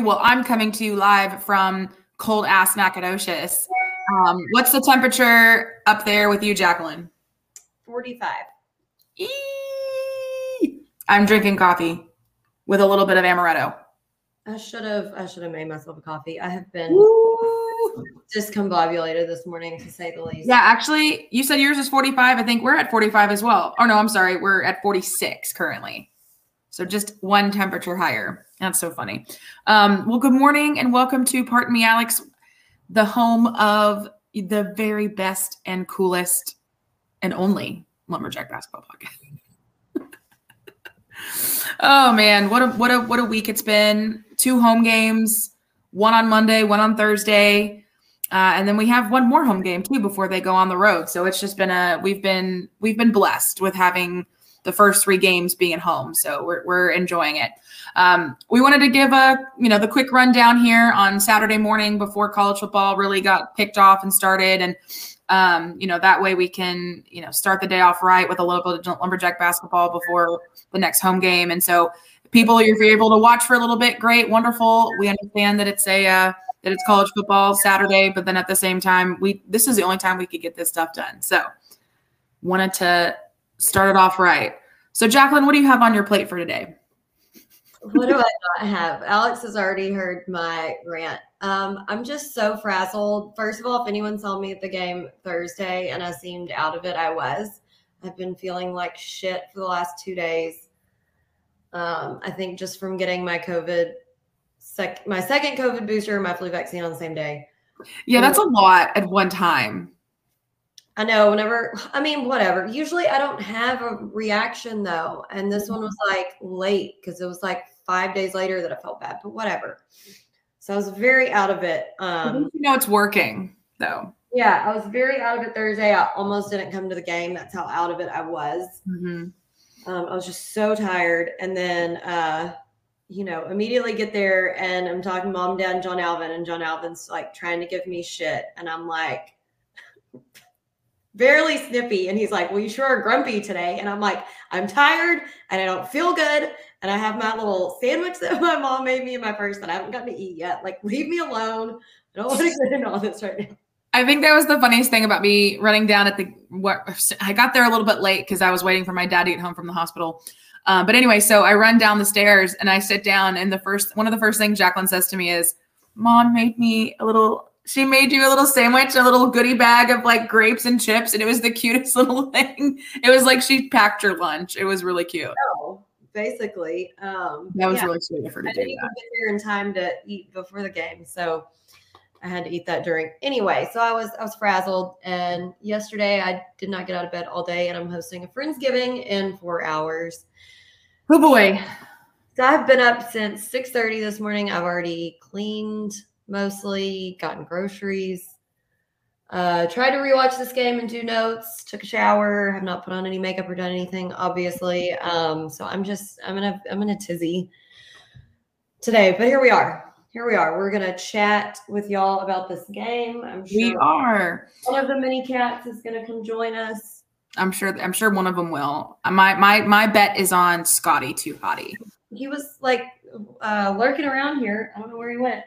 you, well, I'm coming to you live from cold ass Nacogdoches. Um, what's the temperature up there with you, Jacqueline? 45. Eee! I'm drinking coffee with a little bit of amaretto. I should have I should have made myself a coffee. I have been Woo! discombobulated this morning to say the least. Yeah, actually, you said yours is 45. I think we're at 45 as well. Oh no, I'm sorry. We're at 46 currently. So just one temperature higher. That's so funny. Um, well, good morning and welcome to Pardon Me, Alex, the home of the very best and coolest and only lumberjack basketball podcast. oh man, what a what a what a week it's been. Two home games, one on Monday, one on Thursday. Uh, and then we have one more home game too before they go on the road. So it's just been a we've been we've been blessed with having the first three games being at home. So we're we're enjoying it. Um, we wanted to give a you know the quick rundown here on Saturday morning before college football really got kicked off and started, and um, you know that way we can you know start the day off right with a little bit of lumberjack basketball before the next home game. And so people, if you're able to watch for a little bit, great, wonderful. We understand that it's a uh, that it's college football Saturday, but then at the same time, we this is the only time we could get this stuff done. So wanted to start it off right. So Jacqueline, what do you have on your plate for today? What do I not have? Alex has already heard my rant. Um, I'm just so frazzled. First of all, if anyone saw me at the game Thursday and I seemed out of it, I was. I've been feeling like shit for the last two days. Um, I think just from getting my COVID sec my second COVID booster and my flu vaccine on the same day. Yeah, that's a lot at one time. I know whenever I mean whatever. Usually I don't have a reaction though. And this one was like late because it was like five days later that I felt bad, but whatever. So I was very out of it. Um you know it's working though. yeah, I was very out of it Thursday. I almost didn't come to the game. That's how out of it I was. Mm-hmm. Um, I was just so tired. And then, uh, you know, immediately get there and I'm talking mom, dad, and John Alvin, and John Alvin's like trying to give me shit. And I'm like, barely snippy. And he's like, Well, you sure are grumpy today. And I'm like, I'm tired and I don't feel good. And I have my little sandwich that my mom made me in my purse that I haven't gotten to eat yet. Like, leave me alone. I don't want to get into all this right now. I think that was the funniest thing about me running down at the. What I got there a little bit late because I was waiting for my daddy at home from the hospital. Um, but anyway, so I run down the stairs and I sit down, and the first one of the first things Jacqueline says to me is, "Mom made me a little. She made you a little sandwich, a little goodie bag of like grapes and chips, and it was the cutest little thing. It was like she packed your lunch. It was really cute. No, basically. Um, That was yeah. really sweet of her to I do didn't that. get there in time to eat before the game, so I had to eat that during. Anyway, so I was I was frazzled, and yesterday I did not get out of bed all day, and I'm hosting a friendsgiving in four hours. Oh boy, So I've been up since six thirty this morning. I've already cleaned mostly, gotten groceries. Uh, tried to rewatch this game and do notes. Took a shower. Have not put on any makeup or done anything, obviously. Um, so I'm just I'm gonna I'm gonna tizzy today. But here we are. Here we are. We're gonna chat with y'all about this game. I'm we are. one of the mini cats is gonna come join us. I'm sure. I'm sure one of them will. Uh, My my my bet is on Scotty Too Hottie. He was like uh, lurking around here. I don't know where he went.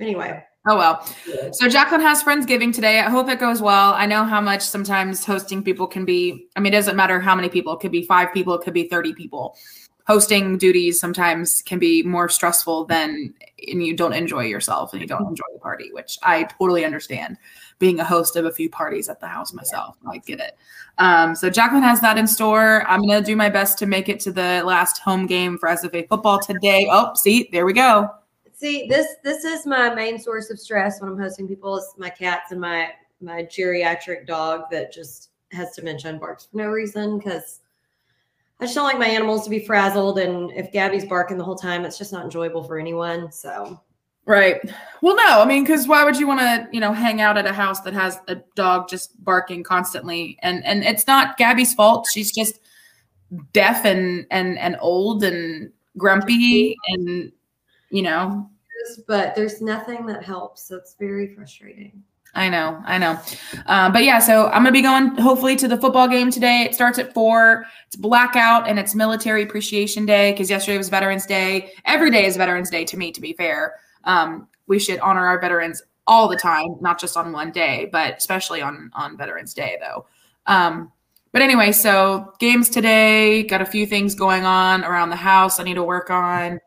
Anyway, Oh well. So Jacqueline has Friendsgiving today. I hope it goes well. I know how much sometimes hosting people can be. I mean, it doesn't matter how many people. It could be five people. It could be thirty people. Hosting duties sometimes can be more stressful than and you don't enjoy yourself and you don't enjoy the party, which I totally understand. Being a host of a few parties at the house myself, I get it. Um, so Jacqueline has that in store. I'm gonna do my best to make it to the last home game for SFA football today. Oh, see, there we go. See, this this is my main source of stress when I'm hosting people is my cats and my my geriatric dog that just has dementia and barks for no reason because I just don't like my animals to be frazzled and if Gabby's barking the whole time, it's just not enjoyable for anyone. So Right. Well, no, I mean, because why would you want to, you know, hang out at a house that has a dog just barking constantly? And and it's not Gabby's fault. She's just deaf and and and old and grumpy and you know. but there's nothing that helps. So it's very frustrating. I know, I know. Um, but yeah, so I'm gonna be going hopefully to the football game today. It starts at four. It's blackout and it's Military Appreciation Day because yesterday was Veterans Day. Every day is Veterans Day to me. To be fair, um, we should honor our veterans all the time, not just on one day, but especially on on Veterans Day though. Um, but anyway, so games today. Got a few things going on around the house. I need to work on.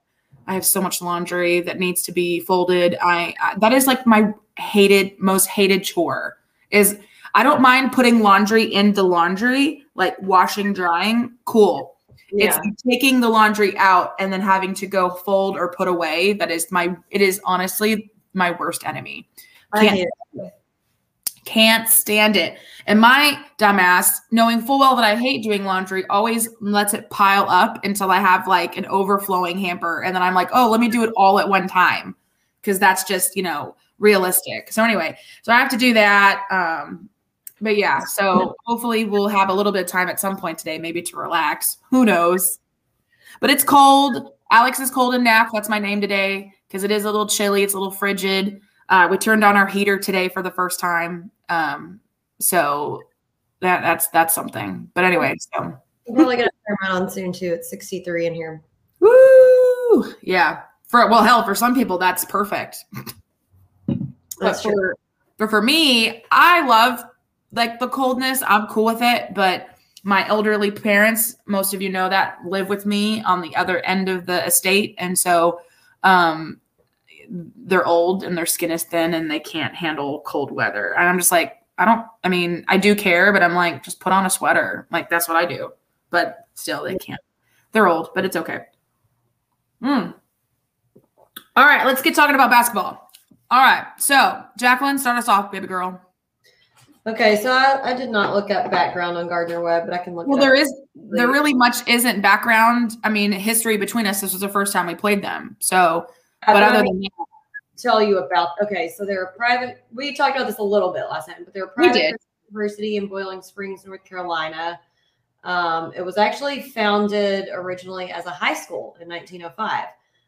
I have so much laundry that needs to be folded. I, I that is like my hated, most hated chore is I don't mind putting laundry into laundry, like washing, drying. Cool. Yeah. It's taking the laundry out and then having to go fold or put away. That is my, it is honestly my worst enemy. Can't, can't stand it. And my dumbass, knowing full well that I hate doing laundry, always lets it pile up until I have like an overflowing hamper. And then I'm like, oh, let me do it all at one time. Cause that's just, you know, realistic. So anyway, so I have to do that. Um, but yeah, so hopefully we'll have a little bit of time at some point today, maybe to relax. Who knows? But it's cold. Alex is cold and nap. That's my name today because it is a little chilly. It's a little frigid. Uh, we turned on our heater today for the first time. Um, so that that's that's something. But anyway, so we're probably gonna turn mine on soon too. It's 63 in here. Woo! Yeah. For well, hell, for some people that's perfect. That's but for, but for me, I love like the coldness. I'm cool with it, but my elderly parents, most of you know that, live with me on the other end of the estate, and so um, they're old and their skin is thin and they can't handle cold weather. And I'm just like, I don't. I mean, I do care, but I'm like, just put on a sweater. Like that's what I do. But still, they can't. They're old, but it's okay. Hmm. All right, let's get talking about basketball. All right. So, Jacqueline, start us off, baby girl. Okay, so I, I did not look up background on Gardner Webb, but I can look. Well, there is there really much isn't background. I mean, history between us. This was the first time we played them. So, but other than that, tell you about. Okay, so they're a private. We talked about this a little bit last time, but they're a private university in Boiling Springs, North Carolina. Um, it was actually founded originally as a high school in 1905.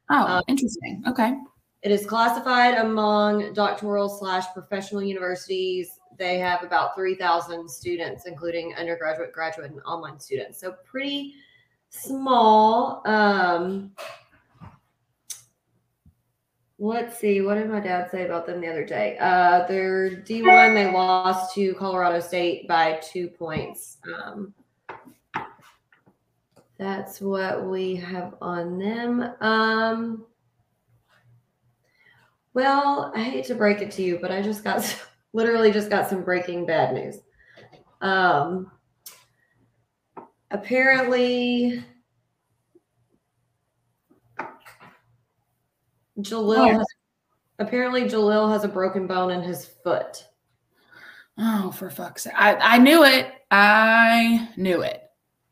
Oh, um, interesting. Okay. It is classified among doctoral slash professional universities. They have about 3,000 students, including undergraduate, graduate, and online students. So pretty small. Um, let's see. What did my dad say about them the other day? Uh, they're D1. They lost to Colorado State by two points. Um, that's what we have on them. Um, well, I hate to break it to you, but I just got literally just got some breaking bad news. Um, apparently, Jalil has, apparently Jalil has a broken bone in his foot. Oh, for fuck's sake! I I knew it. I knew it.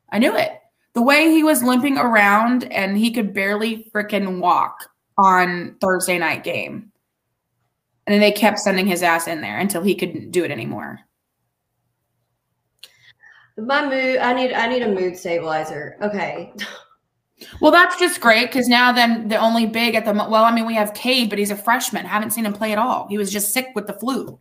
I knew it. The way he was limping around and he could barely freaking walk on Thursday night game. And then they kept sending his ass in there until he couldn't do it anymore. My mood, I need I need a mood stabilizer. Okay. Well, that's just great because now then the only big at the well, I mean we have Cade, but he's a freshman. Haven't seen him play at all. He was just sick with the flu.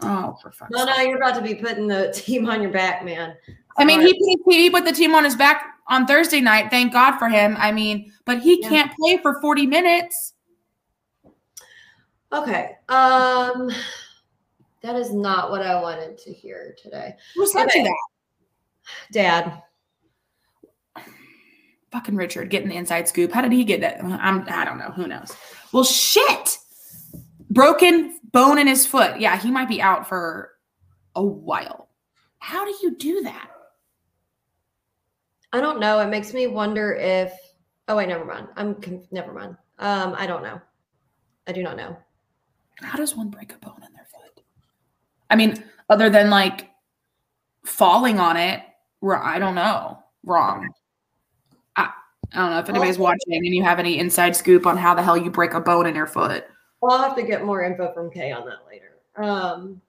Oh, for fuck's No, no, you're about to be putting the team on your back, man. I mean, he put, he put the team on his back on Thursday night. Thank God for him. I mean, but he yeah. can't play for 40 minutes. Okay. Um that is not what I wanted to hear today. Who sent okay. you that? Dad. Fucking Richard getting the inside scoop. How did he get that? I'm I don't know. Who knows? Well, shit. Broken bone in his foot. Yeah, he might be out for a while. How do you do that? I don't know. It makes me wonder if. Oh wait, never mind. I'm never mind. Um, I don't know. I do not know. How does one break a bone in their foot? I mean, other than like falling on it, I don't know. Wrong. I, don't know if anybody's watching and you have any inside scoop on how the hell you break a bone in your foot. Well, I'll have to get more info from Kay on that later. Um,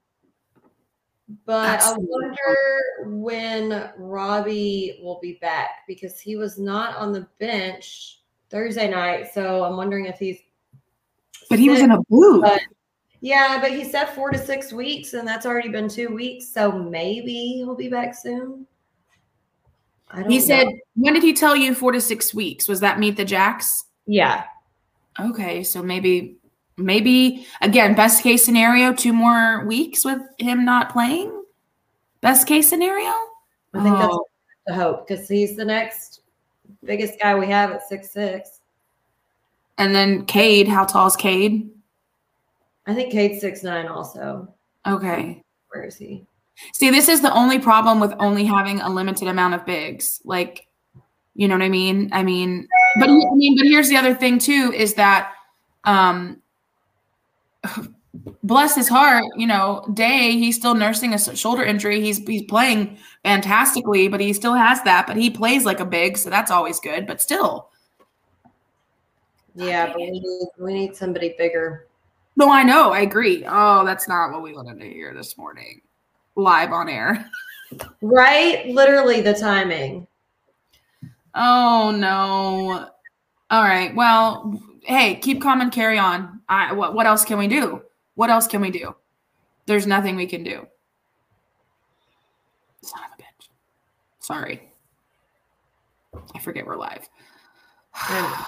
but Absolutely. I wonder when Robbie will be back because he was not on the bench Thursday night. So I'm wondering if he's. But he was in a boot. But Yeah, but he said four to six weeks, and that's already been two weeks. So maybe he'll be back soon. I don't he know. said, when did he tell you four to six weeks? Was that meet the Jacks? Yeah. Okay, so maybe, maybe again, best case scenario, two more weeks with him not playing. Best case scenario. I think oh. that's the hope because he's the next biggest guy we have at six six. And then Cade, how tall is Cade? I think Cade's six nine also. Okay. Where is he? See, this is the only problem with only having a limited amount of bigs. Like, you know what I mean? I mean, but I mean, but here's the other thing too is that, um, bless his heart, you know, Day he's still nursing a shoulder injury. He's he's playing fantastically, but he still has that. But he plays like a big, so that's always good. But still, yeah, but we need we need somebody bigger. No, I know. I agree. Oh, that's not what we wanted to hear this morning, live on air. Right? Literally the timing. Oh no. All right. Well, hey, keep calm and carry on. I what what else can we do? What else can we do? There's nothing we can do. Son of a bitch. Sorry. I forget we're live.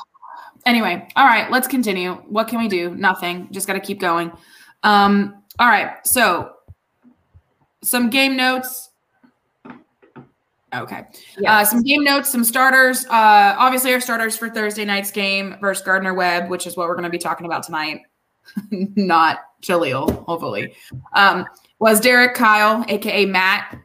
anyway, all right, let's continue. What can we do? Nothing. Just got to keep going. Um, all right, so some game notes. Okay. Yeah. Uh, some game notes, some starters. Uh, obviously, our starters for Thursday night's game versus Gardner Webb, which is what we're going to be talking about tonight. Not Jaleel, hopefully. Um, was Derek Kyle, aka Matt,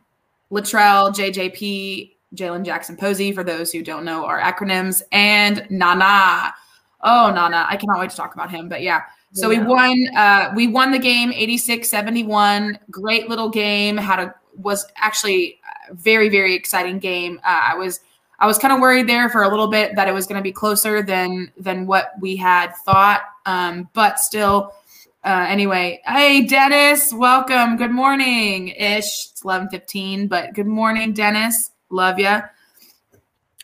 Latrell, JJP, Jalen Jackson Posey, for those who don't know our acronyms, and Nana. Oh, Nana. I cannot wait to talk about him. But yeah. So yeah. we won uh we won the game 86-71. Great little game. Had a was actually a very, very exciting game. Uh, I was I was kind of worried there for a little bit that it was going to be closer than than what we had thought. Um, but still, uh, anyway, hey Dennis, welcome. Good morning ish. It's eleven fifteen, but good morning, Dennis. Love you.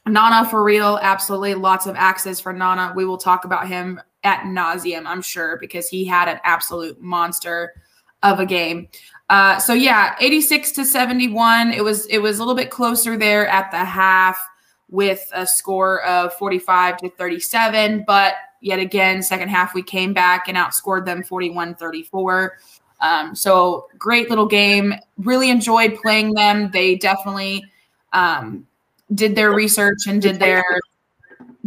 Nana for real, absolutely. Lots of axes for Nana. We will talk about him at nauseum, I'm sure, because he had an absolute monster of a game. Uh, so yeah, 86 to 71. It was it was a little bit closer there at the half with a score of 45 to 37, but yet again, second half we came back and outscored them 41-34. Um, so great little game. Really enjoyed playing them. They definitely um, did their research and did their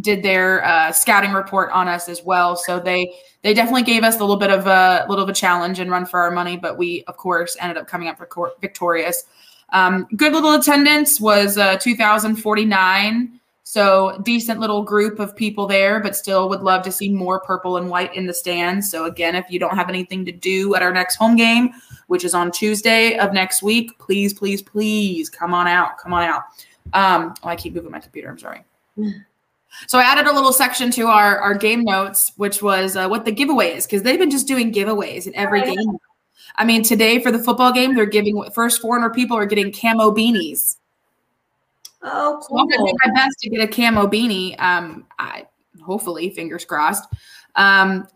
did their uh, scouting report on us as well. So they they definitely gave us a little bit of a little of a challenge and run for our money, but we of course ended up coming up victorious. Um, good little attendance was uh, 2,049. So decent little group of people there, but still would love to see more purple and white in the stands. So again, if you don't have anything to do at our next home game, which is on Tuesday of next week, please, please, please come on out. Come on out. Um, oh, I keep moving my computer. I'm sorry. So I added a little section to our, our game notes, which was uh, what the giveaway is, because they've been just doing giveaways in every game. I mean, today for the football game, they're giving first 400 people are getting camo beanies. Oh, cool. So I'm gonna do my best to get a camo beanie. Um, I hopefully, fingers crossed. Um,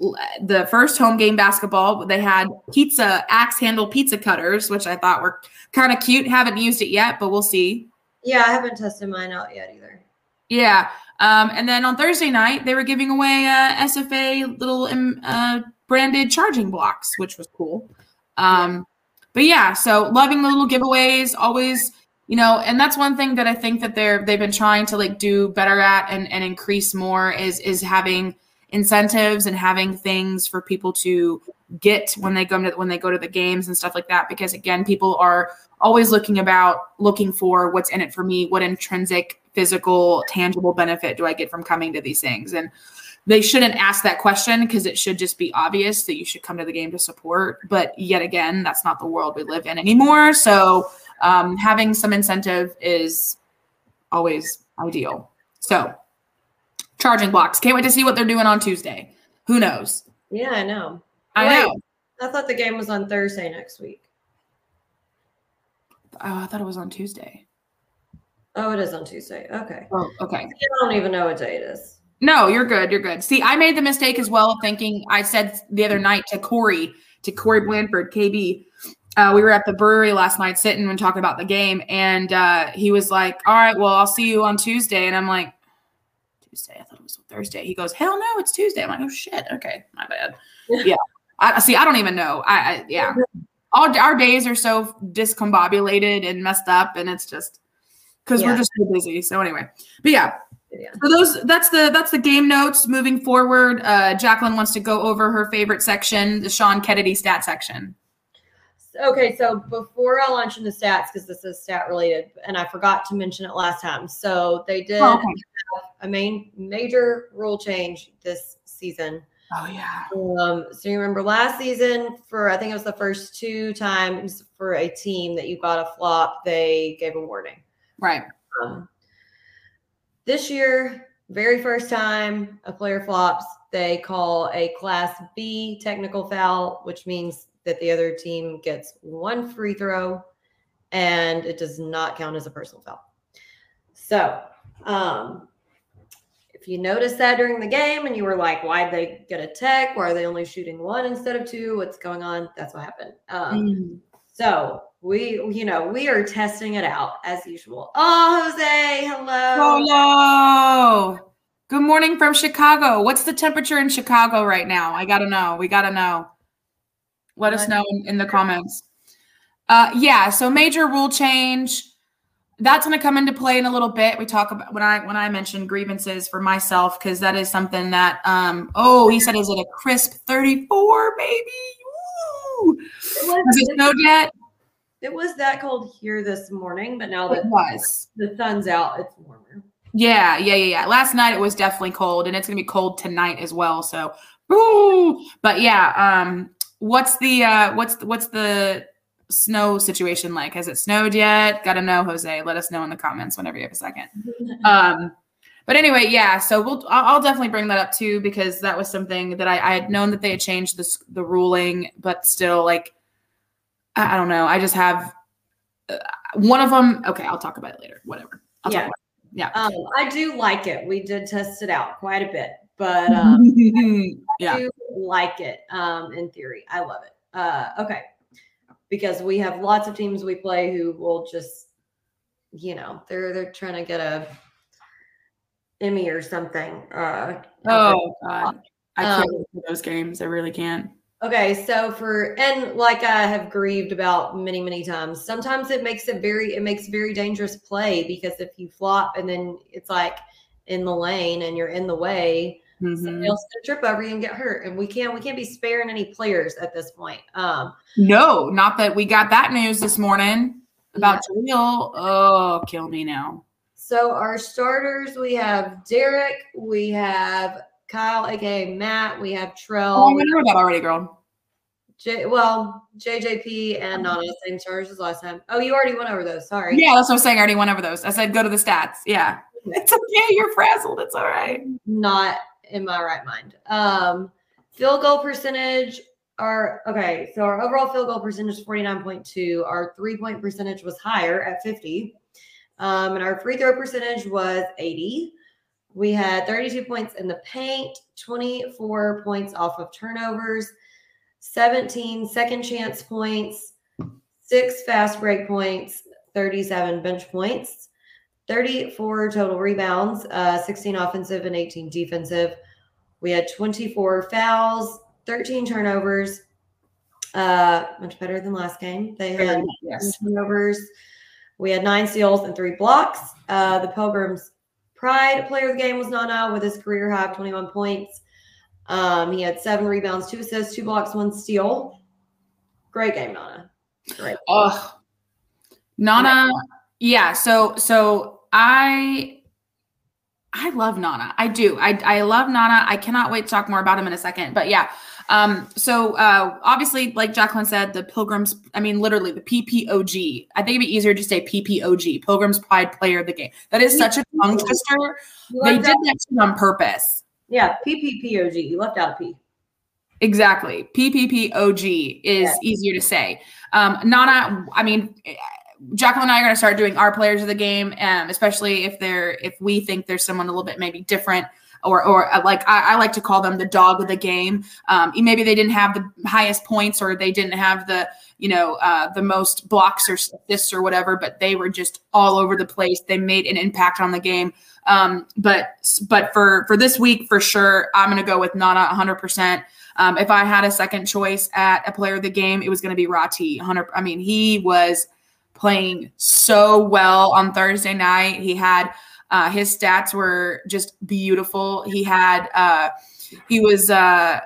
the first home game basketball, they had pizza axe handle pizza cutters, which I thought were kind of cute. Haven't used it yet, but we'll see. Yeah, I haven't tested mine out yet either. Yeah. Um, and then on Thursday night, they were giving away uh, SFA little um, uh, branded charging blocks, which was cool. Um, but yeah, so loving the little giveaways, always, you know, and that's one thing that I think that they're they've been trying to like do better at and, and increase more is is having incentives and having things for people to get when they go to when they go to the games and stuff like that. Because again, people are always looking about looking for what's in it for me, what intrinsic, physical, tangible benefit do I get from coming to these things? And they shouldn't ask that question because it should just be obvious that you should come to the game to support. But yet again, that's not the world we live in anymore. So um, having some incentive is always ideal. So charging blocks. Can't wait to see what they're doing on Tuesday. Who knows? Yeah, I know. I Wait, know. I thought the game was on Thursday next week. Oh, I thought it was on Tuesday. Oh, it is on Tuesday. Okay. Oh, okay. I don't even know what day it is. No, you're good. You're good. See, I made the mistake as well of thinking I said the other night to Corey to Corey Blanford, KB. Uh, we were at the brewery last night sitting and talking about the game, and uh, he was like, "All right, well, I'll see you on Tuesday." And I'm like, "Tuesday? I thought it was Thursday." He goes, "Hell no, it's Tuesday." I'm like, "Oh shit, okay, my bad." yeah, I see. I don't even know. I, I yeah, all our days are so discombobulated and messed up, and it's just because yeah. we're just so busy. So anyway, but yeah. Yeah. So those that's the that's the game notes moving forward. Uh, Jacqueline wants to go over her favorite section, the Sean Kennedy stat section. Okay, so before I launch into stats, because this is stat related, and I forgot to mention it last time. So they did oh, okay. a main major rule change this season. Oh yeah. Um, so you remember last season for I think it was the first two times for a team that you got a flop, they gave a warning. Right. Um, this year, very first time a player flops, they call a class B technical foul, which means that the other team gets one free throw and it does not count as a personal foul. So, um, if you noticed that during the game and you were like, why'd they get a tech? Why are they only shooting one instead of two? What's going on? That's what happened. Um, mm. So we, you know, we are testing it out as usual. Oh, Jose, hello. Hello. Good morning from Chicago. What's the temperature in Chicago right now? I got to know. We got to know. Let us know in, in the comments. Uh, yeah, so major rule change that's going to come into play in a little bit. We talk about when I when I mentioned grievances for myself because that is something that um oh he said is it a crisp 34 baby? Woo! It was, Has it snowed yet? It was that cold here this morning, but now that it was the sun's out, it's warmer. Yeah, yeah, yeah, yeah. Last night it was definitely cold, and it's gonna be cold tonight as well. So, woo! But yeah, um, what's the uh, what's the, what's the snow situation like? Has it snowed yet? Got to know, Jose. Let us know in the comments whenever you have a second. Um, but anyway, yeah. So we'll I'll definitely bring that up too because that was something that I, I had known that they had changed the the ruling, but still, like, I, don't know. I just have uh, one of them. Okay, I'll talk about it later. Whatever. I'll yeah. Yeah. Um, I do like it. We did test it out quite a bit, but um, yeah. I do like it um, in theory. I love it. Uh, okay because we have lots of teams we play who will just, you know, they're they're trying to get a Emmy or something. Uh, oh God, I can't um, those games. I really can't. Okay, so for and like I have grieved about many many times. Sometimes it makes it very it makes very dangerous play because if you flop and then it's like in the lane and you're in the way, Mm-hmm. Somebody else trip over you and get hurt, and we can't we can't be sparing any players at this point. Um, no, not that we got that news this morning about yeah. Jaleel. Oh, kill me now. So our starters, we have Derek, we have Kyle, aka Matt, we have Trell. Oh, I know that already, girl. J, well, JJP and Nana, same starters as last time. Oh, you already went over those. Sorry. Yeah, that's what I'm saying. I already went over those. I said go to the stats. Yeah. It's okay. You're frazzled. It's all right. Not in my right mind. Um, field goal percentage our okay, so our overall field goal percentage is 49.2. Our three point percentage was higher at 50. Um, and our free throw percentage was 80. We had 32 points in the paint, 24 points off of turnovers, 17 second chance points, six fast break points, 37 bench points. 34 total rebounds, uh, 16 offensive and 18 defensive. We had 24 fouls, 13 turnovers, uh, much better than last game. They had yes. turnovers. We had nine steals and three blocks. Uh, the Pilgrims' pride player of the game was Nana with his career high of 21 points. Um, he had seven rebounds, two assists, two blocks, one steal. Great game, Nana. Great. Oh, Nana. Yeah. So, so I I love Nana. I do. I, I love Nana. I cannot wait to talk more about him in a second. But yeah. Um, so uh, obviously, like Jacqueline said, the Pilgrims, I mean, literally the PPOG. I think it'd be easier to say PPOG, Pilgrims Pride Player of the Game. That is such a tongue twister. They did that on purpose. Yeah, PPPOG. You left out a P. Exactly. PPPOG is yeah. easier to say. Um, Nana, I mean, Jacqueline and I are going to start doing our players of the game, um, especially if they're if we think there's someone a little bit maybe different. Or or uh, like I, I, like to call them the dog of the game. Um, maybe they didn't have the highest points or they didn't have the you know uh, the most blocks or assists or whatever, but they were just all over the place. They made an impact on the game. Um, but but for for this week for sure, I'm to go with Nana 100. percent um, if I had a second choice at a player of the game, it was to be Rati. 100. I mean, he was playing so well on Thursday night. He had uh, his stats were just beautiful. He had uh, he was uh,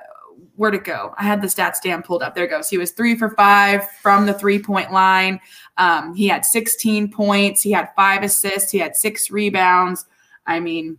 where'd it go? I had the stats damn pulled up. There goes. He was three for five from the three point line. Um, he had 16 points. He had five assists. He had six rebounds. I mean,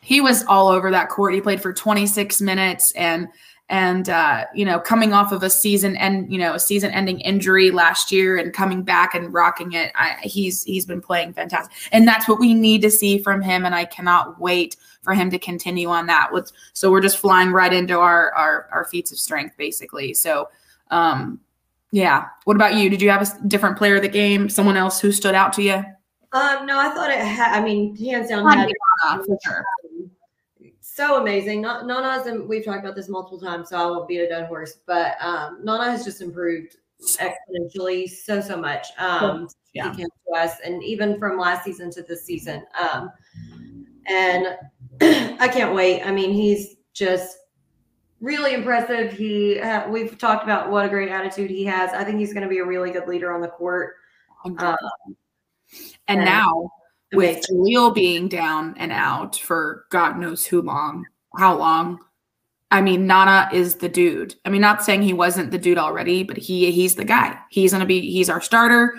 he was all over that court. He played for 26 minutes and and uh, you know coming off of a season and you know a season ending injury last year and coming back and rocking it I, he's he's been playing fantastic. And that's what we need to see from him and i cannot wait for him to continue on that with so we're just flying right into our our, our feats of strength basically. So um yeah. What about you? Did you have a different player of the game? Someone else who stood out to you? Um no i thought it had i mean hands down had, for sure so amazing. Not Nana's and we've talked about this multiple times, so I won't beat a dead horse. But um, Nana has just improved exponentially so so much. Um, yeah. He came to us, and even from last season to this season. Um, and I can't wait. I mean, he's just really impressive. He uh, we've talked about what a great attitude he has. I think he's going to be a really good leader on the court. Um, and, and now with Jaleel being down and out for God knows who long, how long. I mean, Nana is the dude. I mean, not saying he wasn't the dude already, but he he's the guy. He's gonna be he's our starter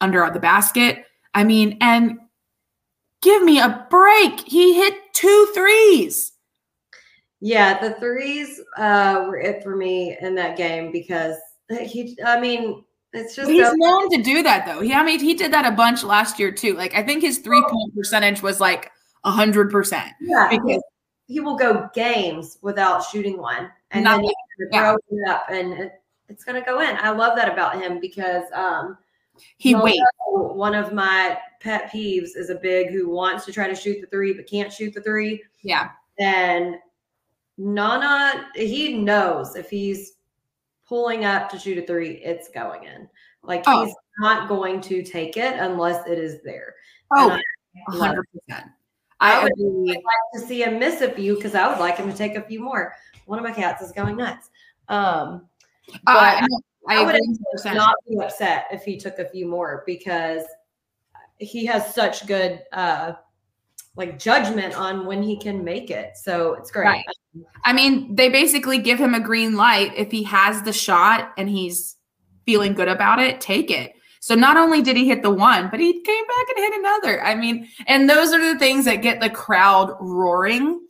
under the basket. I mean, and give me a break. He hit two threes. Yeah, the threes uh, were it for me in that game because he. I mean, it's just he's so- known to do that though. He I mean he did that a bunch last year too. Like I think his three point percentage was like a hundred percent. Yeah, because he will go games without shooting one, and then he throw yeah. it up, and it, it's gonna go in. I love that about him because um, he waits. One of my pet peeves is a big who wants to try to shoot the three but can't shoot the three. Yeah, and Nana he knows if he's pulling up to shoot a three, it's going in. Like oh. he's not going to take it unless it is there. Oh, hundred percent. I, I would like to see him miss a few because I would like him to take a few more. One of my cats is going nuts. Um, but uh, I, I, I would not be upset if he took a few more because he has such good uh, like judgment on when he can make it. So it's great. Right. I mean, they basically give him a green light if he has the shot and he's feeling good about it, take it. So not only did he hit the one, but he came back and hit another. I mean, and those are the things that get the crowd roaring,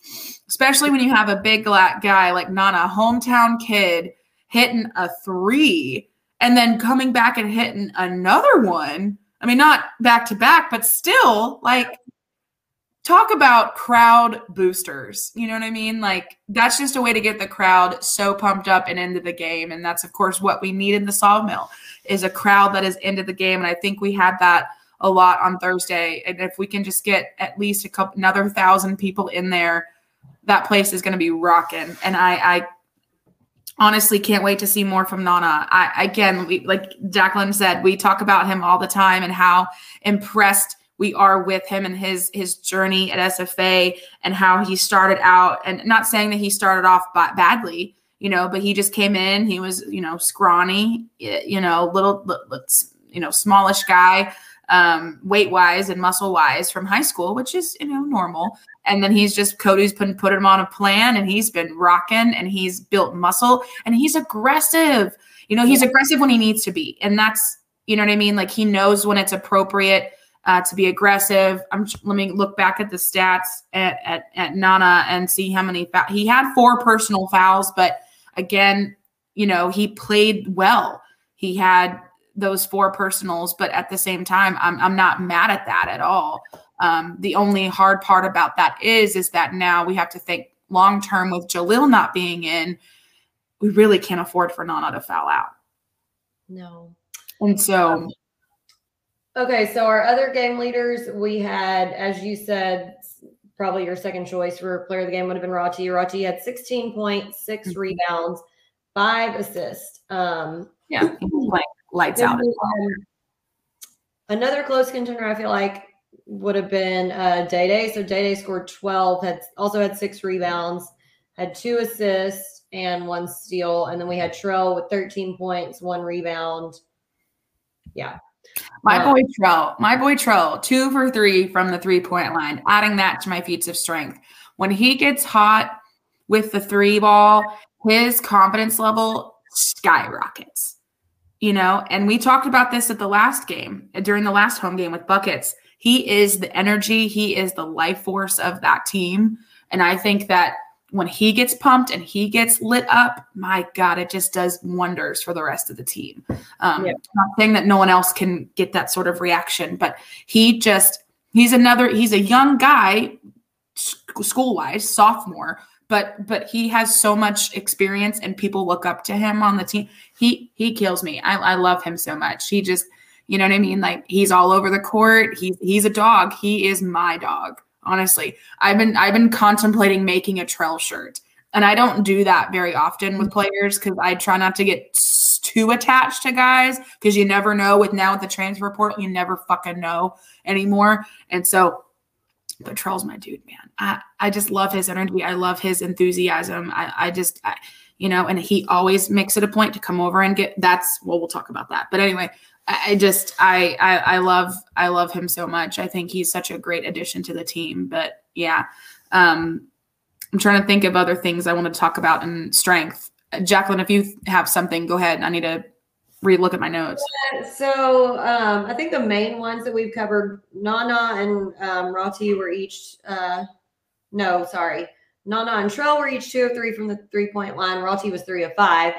especially when you have a big black guy like Nana, hometown kid, hitting a three and then coming back and hitting another one. I mean, not back to back, but still like talk about crowd boosters. You know what I mean? Like that's just a way to get the crowd so pumped up and into the game. And that's of course what we need in the sawmill is a crowd that is into the game. And I think we had that a lot on Thursday. And if we can just get at least a couple another thousand people in there, that place is going to be rocking. And I, I honestly can't wait to see more from Nana. I again, we like Jacqueline said, we talk about him all the time and how impressed we are with him and his his journey at SFA and how he started out and not saying that he started off badly, you know, but he just came in, he was, you know, scrawny, you know, little you know, smallish guy um weight wise and muscle wise from high school, which is, you know, normal. And then he's just Cody's put put him on a plan and he's been rocking and he's built muscle and he's aggressive. You know, he's aggressive when he needs to be. And that's, you know what I mean? Like he knows when it's appropriate uh, to be aggressive. I'm let me look back at the stats at at, at Nana and see how many he had four personal fouls, but again, you know, he played well. He had those four personals, but at the same time, I'm I'm not mad at that at all. Um, the only hard part about that is is that now we have to think long term with Jalil not being in. We really can't afford for Nana to foul out. No. And so um, Okay, so our other game leaders, we had, as you said, probably your second choice for player of the game would have been Rati. Rati had 16 points, 6 Mhm. rebounds, five assists. Um, Yeah, lights out. um, another close contender, I feel like, would have been uh, Day Day. So Day Day scored 12, had also had six rebounds, had two assists and one steal. And then we had Trell with 13 points, one rebound. Yeah. My Uh, boy Trell, my boy Trell, two for three from the three point line, adding that to my feats of strength. When he gets hot with the three ball, his confidence level skyrockets. You know, and we talked about this at the last game, during the last home game with Buckets. He is the energy, he is the life force of that team. And I think that when he gets pumped and he gets lit up, my God, it just does wonders for the rest of the team. Um. Not saying that no one else can get that sort of reaction, but he just, he's another, he's a young guy, school wise, sophomore, but but he has so much experience and people look up to him on the team. He he kills me. I, I love him so much. He just, you know what I mean? Like he's all over the court. He's he's a dog. He is my dog honestly. I've been i've been contemplating making a Trell shirt and i don't do that very often with players because i try not to get too attached to guys because you never know with now with the transfer portal you never fucking know anymore. And so but Trell's my dude man. I i just love his energy. I love his enthusiasm. I i just I, you know and he always makes it a point to come over and get that's well we'll talk about that. But anyway I just I, I I love I love him so much. I think he's such a great addition to the team. But yeah, um, I'm trying to think of other things I want to talk about in strength. Uh, Jacqueline, if you have something, go ahead. I need to relook at my notes. So um, I think the main ones that we've covered, Nana and um, Rati were each, uh, no, sorry. Nana and Trell were each two of three from the three point line. Rati was three of five.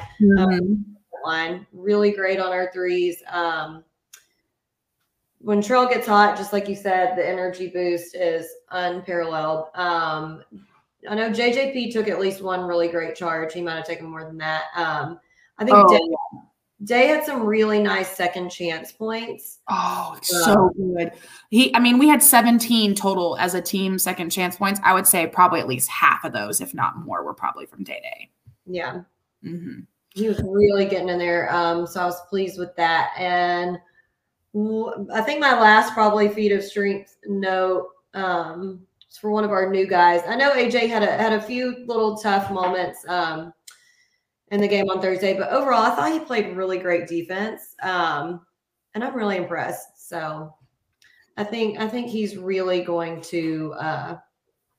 Line. Really great on our threes. Um, when Trell gets hot, just like you said, the energy boost is unparalleled. Um, I know JJP took at least one really great charge. He might have taken more than that. Um, I think Oh, Day, Day had some really nice second chance points. Oh, so good. He, I mean, we had 17 total as a team second chance points. I would say probably at least half of those, if not more, were probably from Day Day. Yeah, hmm he was really getting in there. Um, so I was pleased with that. And I think my last probably feat of strength note um, is for one of our new guys. I know AJ had a had a few little tough moments um, in the game on Thursday, but overall, I thought he played really great defense, um, and I'm really impressed. So I think I think he's really going to uh,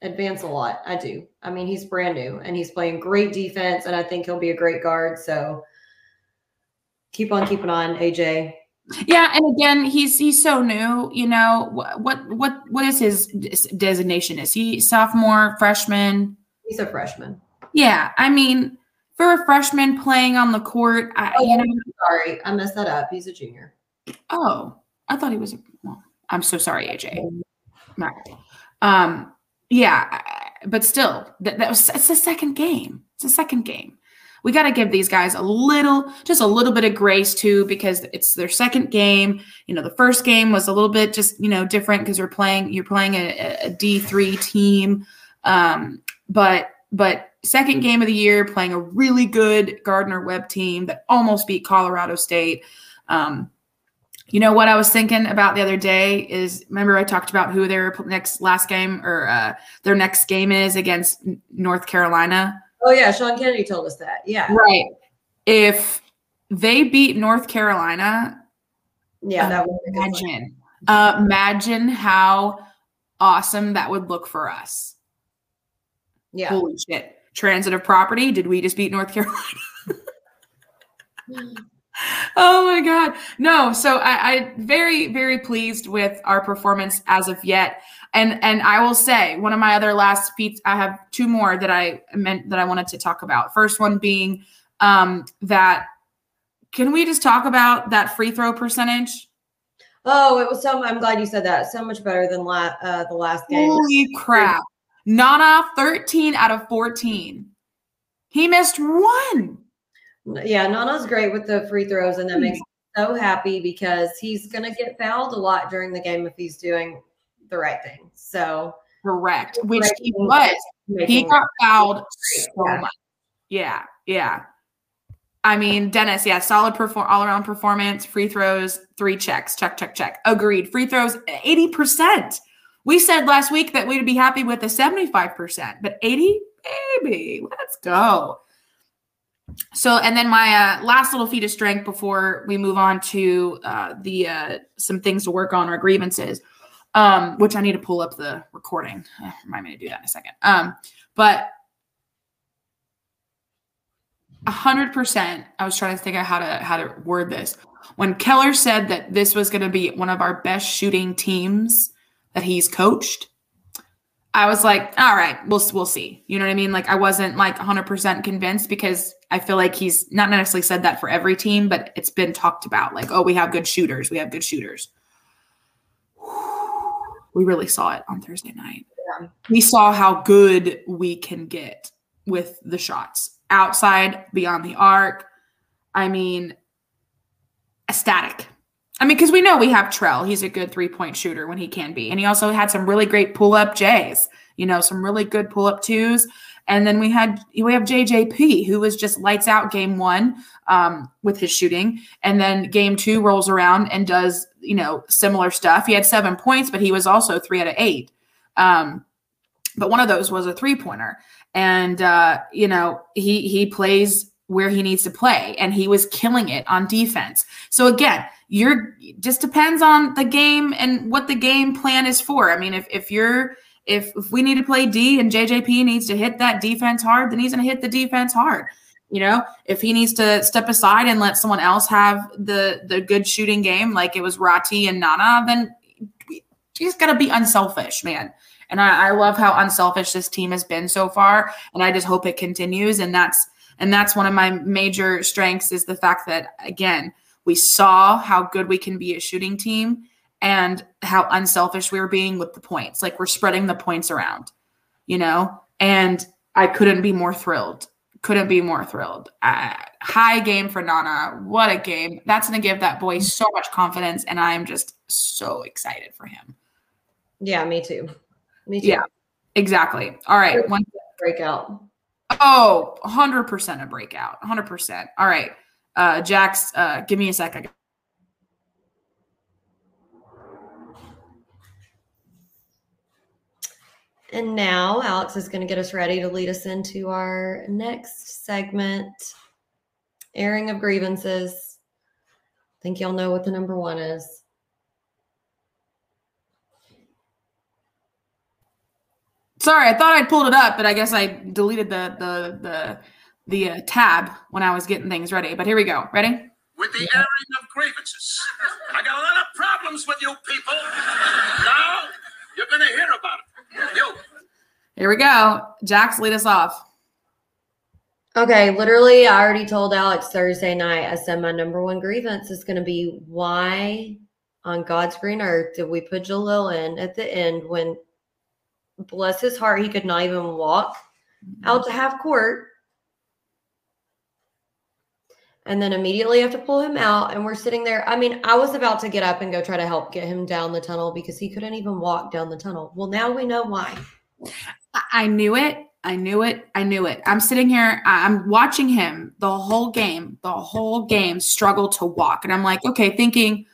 advance a lot. I do. I mean, he's brand new and he's playing great defense, and I think he'll be a great guard. So keep on keeping on, AJ. Yeah, and again, he's he's so new. You know what what what what is his designation? Is he sophomore, freshman? He's a freshman. Yeah, I mean, for a freshman playing on the court, I, Oh, you know, Sorry, I messed that up. He's a junior. oh, I thought he was. A, well, I'm so sorry, AJ. Right. Um, yeah, but still, that, that was it's the second game. It's the second game. We got to give these guys a little, just a little bit of grace too, because it's their second game. You know, the first game was a little bit just you know different because you're playing you're playing a, a D three team, um, but but second game of the year playing a really good Gardner Webb team that almost beat Colorado State. Um, you know what I was thinking about the other day is remember I talked about who their next last game or uh, their next game is against North Carolina. Oh yeah, Sean Kennedy told us that. Yeah, Right. If they beat North Carolina, yeah, that good imagine, uh, imagine how awesome that would look for us. Yeah, Holy shit! Transitive property. Did we just beat North Carolina? Oh my God. No. So I, I very, very pleased with our performance as of yet. And and I will say one of my other last feats, I have two more that I meant that I wanted to talk about. First one being um that can we just talk about that free throw percentage? Oh, it was so. I'm glad you said that. So much better than la- uh, the last game. Holy crap. Nana 13 out of 14. He missed one. Yeah, Nana's great with the free throws, and that makes mm-hmm. me so happy because he's going to get fouled a lot during the game if he's doing the right thing. So Correct. Which he was. He got fouled so Yeah. much. Yeah, yeah. I mean, Dennis, yeah, solid perform all around performance, free throws, three checks, check, check, check. Agreed. Free throws, 80%. We said last week that we'd be happy with a 75%, but 80, baby, let's go. So, and then my uh, last little feat of strength before we move on to uh, the uh, some things to work on or grievances, um, which I need to pull up the recording. Uh, remind me to do that in a second. Um, but a hundred percent, I was trying to think of how to how to word this. When Keller said that this was going to be one of our best shooting teams that he's coached, I was like, all right, we'll we'll see. You know what I mean? Like I wasn't like 100% convinced because I feel like he's not necessarily said that for every team, but it's been talked about like, oh, we have good shooters. We have good shooters. We really saw it on Thursday night. Yeah. We saw how good we can get with the shots outside, beyond the arc. I mean, ecstatic. I mean, because we know we have Trell. He's a good three point shooter when he can be. And he also had some really great pull up J's, you know, some really good pull up twos. And then we had we have JJP who was just lights out game one um, with his shooting, and then game two rolls around and does you know similar stuff. He had seven points, but he was also three out of eight. Um, but one of those was a three pointer, and uh, you know he he plays where he needs to play, and he was killing it on defense. So again, you're just depends on the game and what the game plan is for. I mean, if if you're if, if we need to play D and JJP needs to hit that defense hard, then he's going to hit the defense hard. You know, if he needs to step aside and let someone else have the the good shooting game, like it was Rati and Nana, then just got to be unselfish, man. And I, I love how unselfish this team has been so far, and I just hope it continues. And that's and that's one of my major strengths is the fact that again we saw how good we can be a shooting team and how unselfish we were being with the points. Like we're spreading the points around, you know? And I couldn't be more thrilled. Couldn't be more thrilled. Uh, high game for Nana. What a game. That's going to give that boy so much confidence. And I'm just so excited for him. Yeah, me too. Me too. Yeah, exactly. All right. One, Breakout. oh, 100% a breakout. 100%. All right. Uh, Jax, uh, give me a second. And now Alex is going to get us ready to lead us into our next segment airing of grievances. I think y'all know what the number one is. Sorry, I thought I'd pulled it up, but I guess I deleted the the the the uh, tab when I was getting things ready. But here we go. Ready? with the airing of grievances. I got a lot of problems with you people. Now you're gonna hear about it. You. Here we go. Jax, lead us off. Okay, literally, I already told Alex Thursday night. I said my number one grievance is going to be why on God's green earth did we put Jalil in at the end when, bless his heart, he could not even walk out to half court. And then immediately have to pull him out. And we're sitting there. I mean, I was about to get up and go try to help get him down the tunnel because he couldn't even walk down the tunnel. Well, now we know why. I, knew it. I knew it. I knew it. I'm sitting here. I'm watching him the whole game, the whole game struggle to walk. And I'm like, okay, thinking,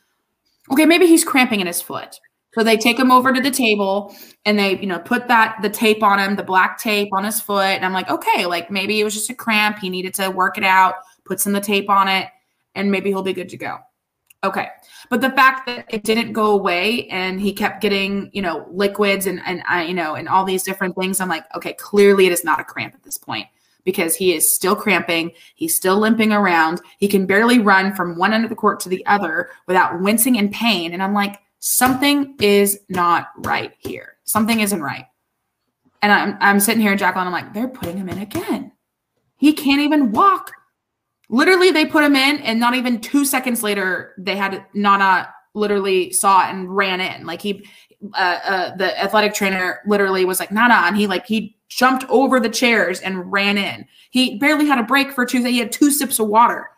okay, maybe he's cramping in his foot. So they take him over to the table and they, you know, put that the tape on him, the black tape on his foot. And I'm like, okay, like maybe it was just a cramp. He needed to work it out, put some of the tape on it, and maybe he'll be good to go. Okay. But the fact that it didn't go away and he kept getting, you know, liquids and and I, you know, and all these different things, I'm like, okay, clearly it is not a cramp at this point because he is still cramping, he's still limping around, he can barely run from one end of the court to the other without wincing in pain, and I'm like, something is not right here. Something isn't right. And I'm I'm sitting here in Jacqueline, I'm like, they're putting him in again. He can't even walk. Literally, they put him in, and not even two seconds later, they had Nana literally saw it and ran in. Like he, uh, uh, the athletic trainer literally was like Nana, and he like he jumped over the chairs and ran in. He barely had a break for two. He had two sips of water.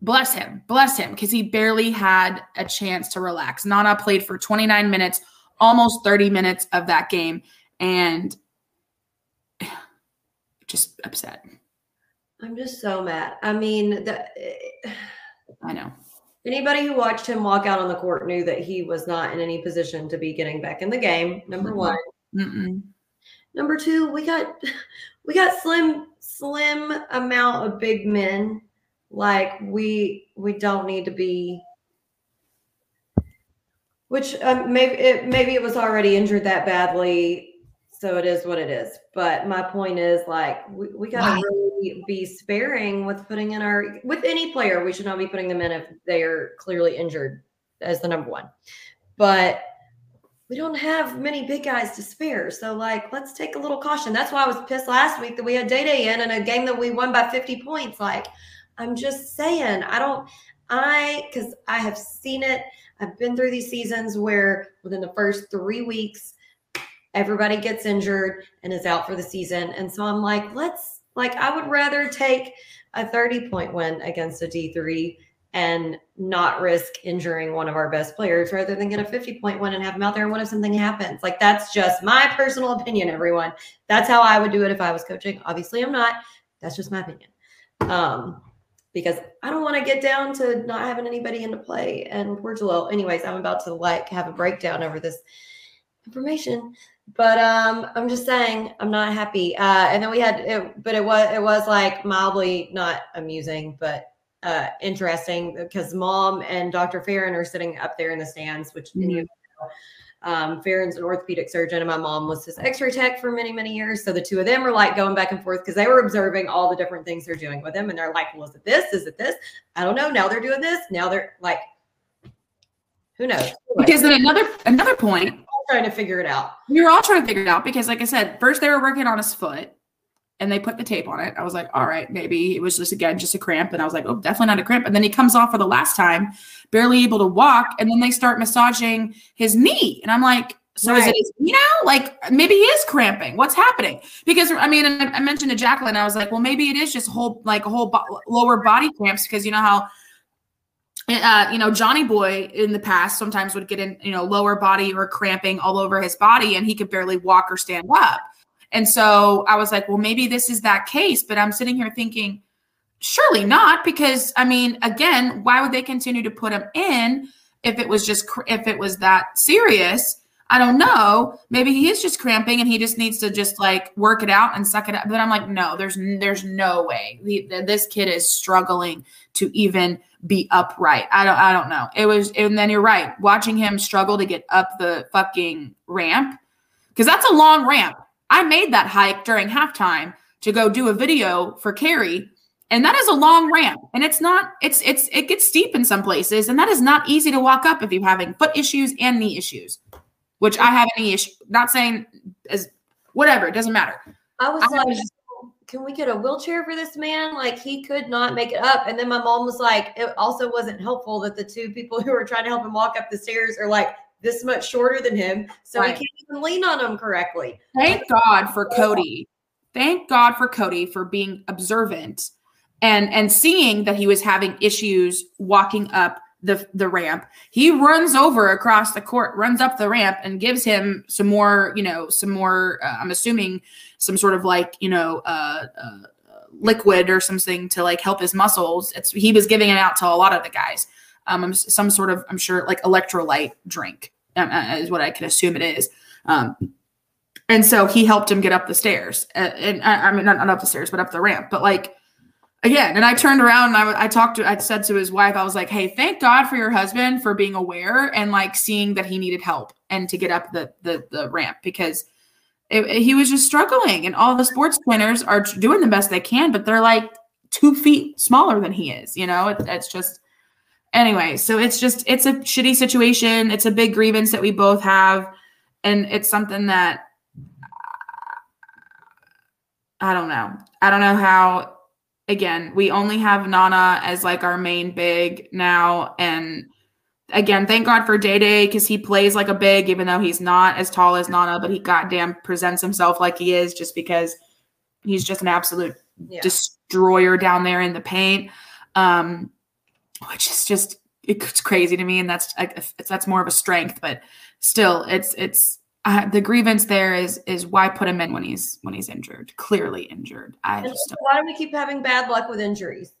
Bless him, bless him, because he barely had a chance to relax. Nana played for 29 minutes, almost 30 minutes of that game and just upset. I'm just so mad. I mean, the, I know. Anybody who watched him walk out on the court knew that he was not in any position to be getting back in the game. Number Mhm. one. Mm-mm. Number two, we got we got slim slim amount of big men. Like we we don't need to be. Which um, maybe it maybe it was already injured that badly, so it is what it is. But my point is, like we, we got Right. to really be sparing with putting in our with any player. We should not be putting them in if they are clearly injured as the number one. But we don't have many big guys to spare. So, like, let's take a little caution. That's why I was pissed last week that we had Day Day in in a game that we won by 50 points. Like, I'm just saying, I don't, I, because I have seen it. I've been through these seasons where within the first three weeks, everybody gets injured and is out for the season. And so I'm like, let's, like, I would rather take a 30 point win against a D3 and not risk injuring one of our best players rather than get a 50 point win and have them out there. And what if something happens? Like, that's just my personal opinion, everyone. That's how I would do it if I was coaching. Obviously, I'm not. That's just my opinion. Um, because I don't want to get down to not having anybody into play. And poor Jalil. Anyways, I'm about to like have a breakdown over this information. But um, I'm just saying I'm not happy. Uh, and then we had, it, but it was it was like mildly not amusing, but uh, interesting because mom and Dr. Farron are sitting up there in the stands, which of you know. Um, Farron's an orthopedic surgeon, and my mom was his X-ray tech for many, many years. So the two of them were like going back and forth because they were observing all the different things they're doing with him, and they're like, "Was it this? Is it this? I don't know." Now they're doing this. Now they're like, "Who knows?" Because then another another point, trying to figure it out. we were all trying to figure it out because, like I said, first they were working on his foot and they put the tape on it. I was like, all right, maybe it was just again just a cramp. And I was like, oh, definitely not a cramp. And then he comes off for the last time, barely able to walk, and then they start massaging his knee. And I'm like, so is it his knee now? Like maybe he is cramping. What's happening? Because I mean, I I mentioned to Jacqueline, I was like, well, maybe it is just whole like a whole bo- lower body cramps because you know how uh, you know, Johnny Boy in the past sometimes would get in, you know, lower body or cramping all over his body and he could barely walk or stand up. And so I was like, well, maybe this is that case. But I'm sitting here thinking, surely not, because I mean, again, why would they continue to put him in if it was just, if it was that serious? I don't know. Maybe he is just cramping and he just needs to just like work it out and suck it up. But I'm like, no, there's there's no way. This kid is struggling to even be upright. I don't I don't know. It was and then you're right. Watching him struggle to get up the fucking ramp cuz that's a long ramp. I made that hike during halftime to go do a video for Carrie and that is a long ramp and it's not it's it's it gets steep in some places and that is not easy to walk up if you're having foot issues and knee issues, which I have any issue not saying as whatever, it doesn't matter. I was I like, can we get a wheelchair for this man? Like he could not make it up. And then my mom was like, it also wasn't helpful that the two people who were trying to help him walk up the stairs are like this much shorter than him. So Right. he can't even lean on them correctly. Thank God for Cody. Thank God for Cody for being observant and and seeing that he was having issues walking up the the ramp. He runs over across the court, runs up the ramp, and gives him some more, you know, some more. Uh, I'm assuming some sort of like you know. Uh, uh, liquid or something to like help his muscles it's he was giving it out to a lot of the guys um some sort of i'm sure like electrolyte drink um, uh, is what i can assume it is um and so he helped him get up the stairs. Uh, and I, I mean, not, not up the stairs, but up the ramp. But like, again, and I turned around and I, I talked to, I said to his wife, I was like, hey, thank God for your husband for being aware and like seeing that he needed help and to get up the, the, the ramp because it, it- he was just struggling. And all the sports winners are doing the best they can, but they're like two feet smaller than he is. You know, it, it's just, anyway. So it's just, it's a shitty situation. It's a big grievance that we both have. And it's something that I don't know. I don't know how. Again, we only have Nana as like our main big now, and again, thank God for Day Day because he plays like a big, even though he's not as tall as Nana, but he goddamn presents himself like he is, just because he's just an absolute Yeah. destroyer down there in the paint. Um, which is just it's crazy to me, and that's that's more of a strength, but still, it's it's uh, the grievance there is is why put him in when he's when he's injured, clearly injured. I And just why do we keep having bad luck with injuries?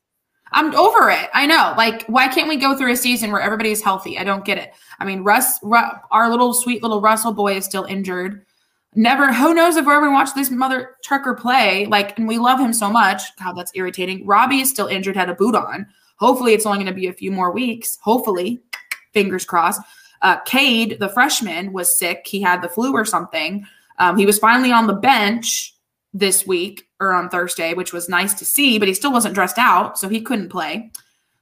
I'm over it. I know. Like, why can't we go through a season where everybody's healthy? I don't get it. I mean, Russ, Ru- our little sweet little Russell boy is still injured. Never, who knows if we're ever watch this mother trucker play? Like, and we love him so much. God, that's irritating. Robbie is still injured, had a boot on. Hopefully, it's only going to be a few more weeks. Hopefully, fingers crossed. Uh, Cade, the freshman, was sick. He had the flu or something. Um, he was finally on the bench this week or on Thursday, which was nice to see, but he still wasn't dressed out, so he couldn't play.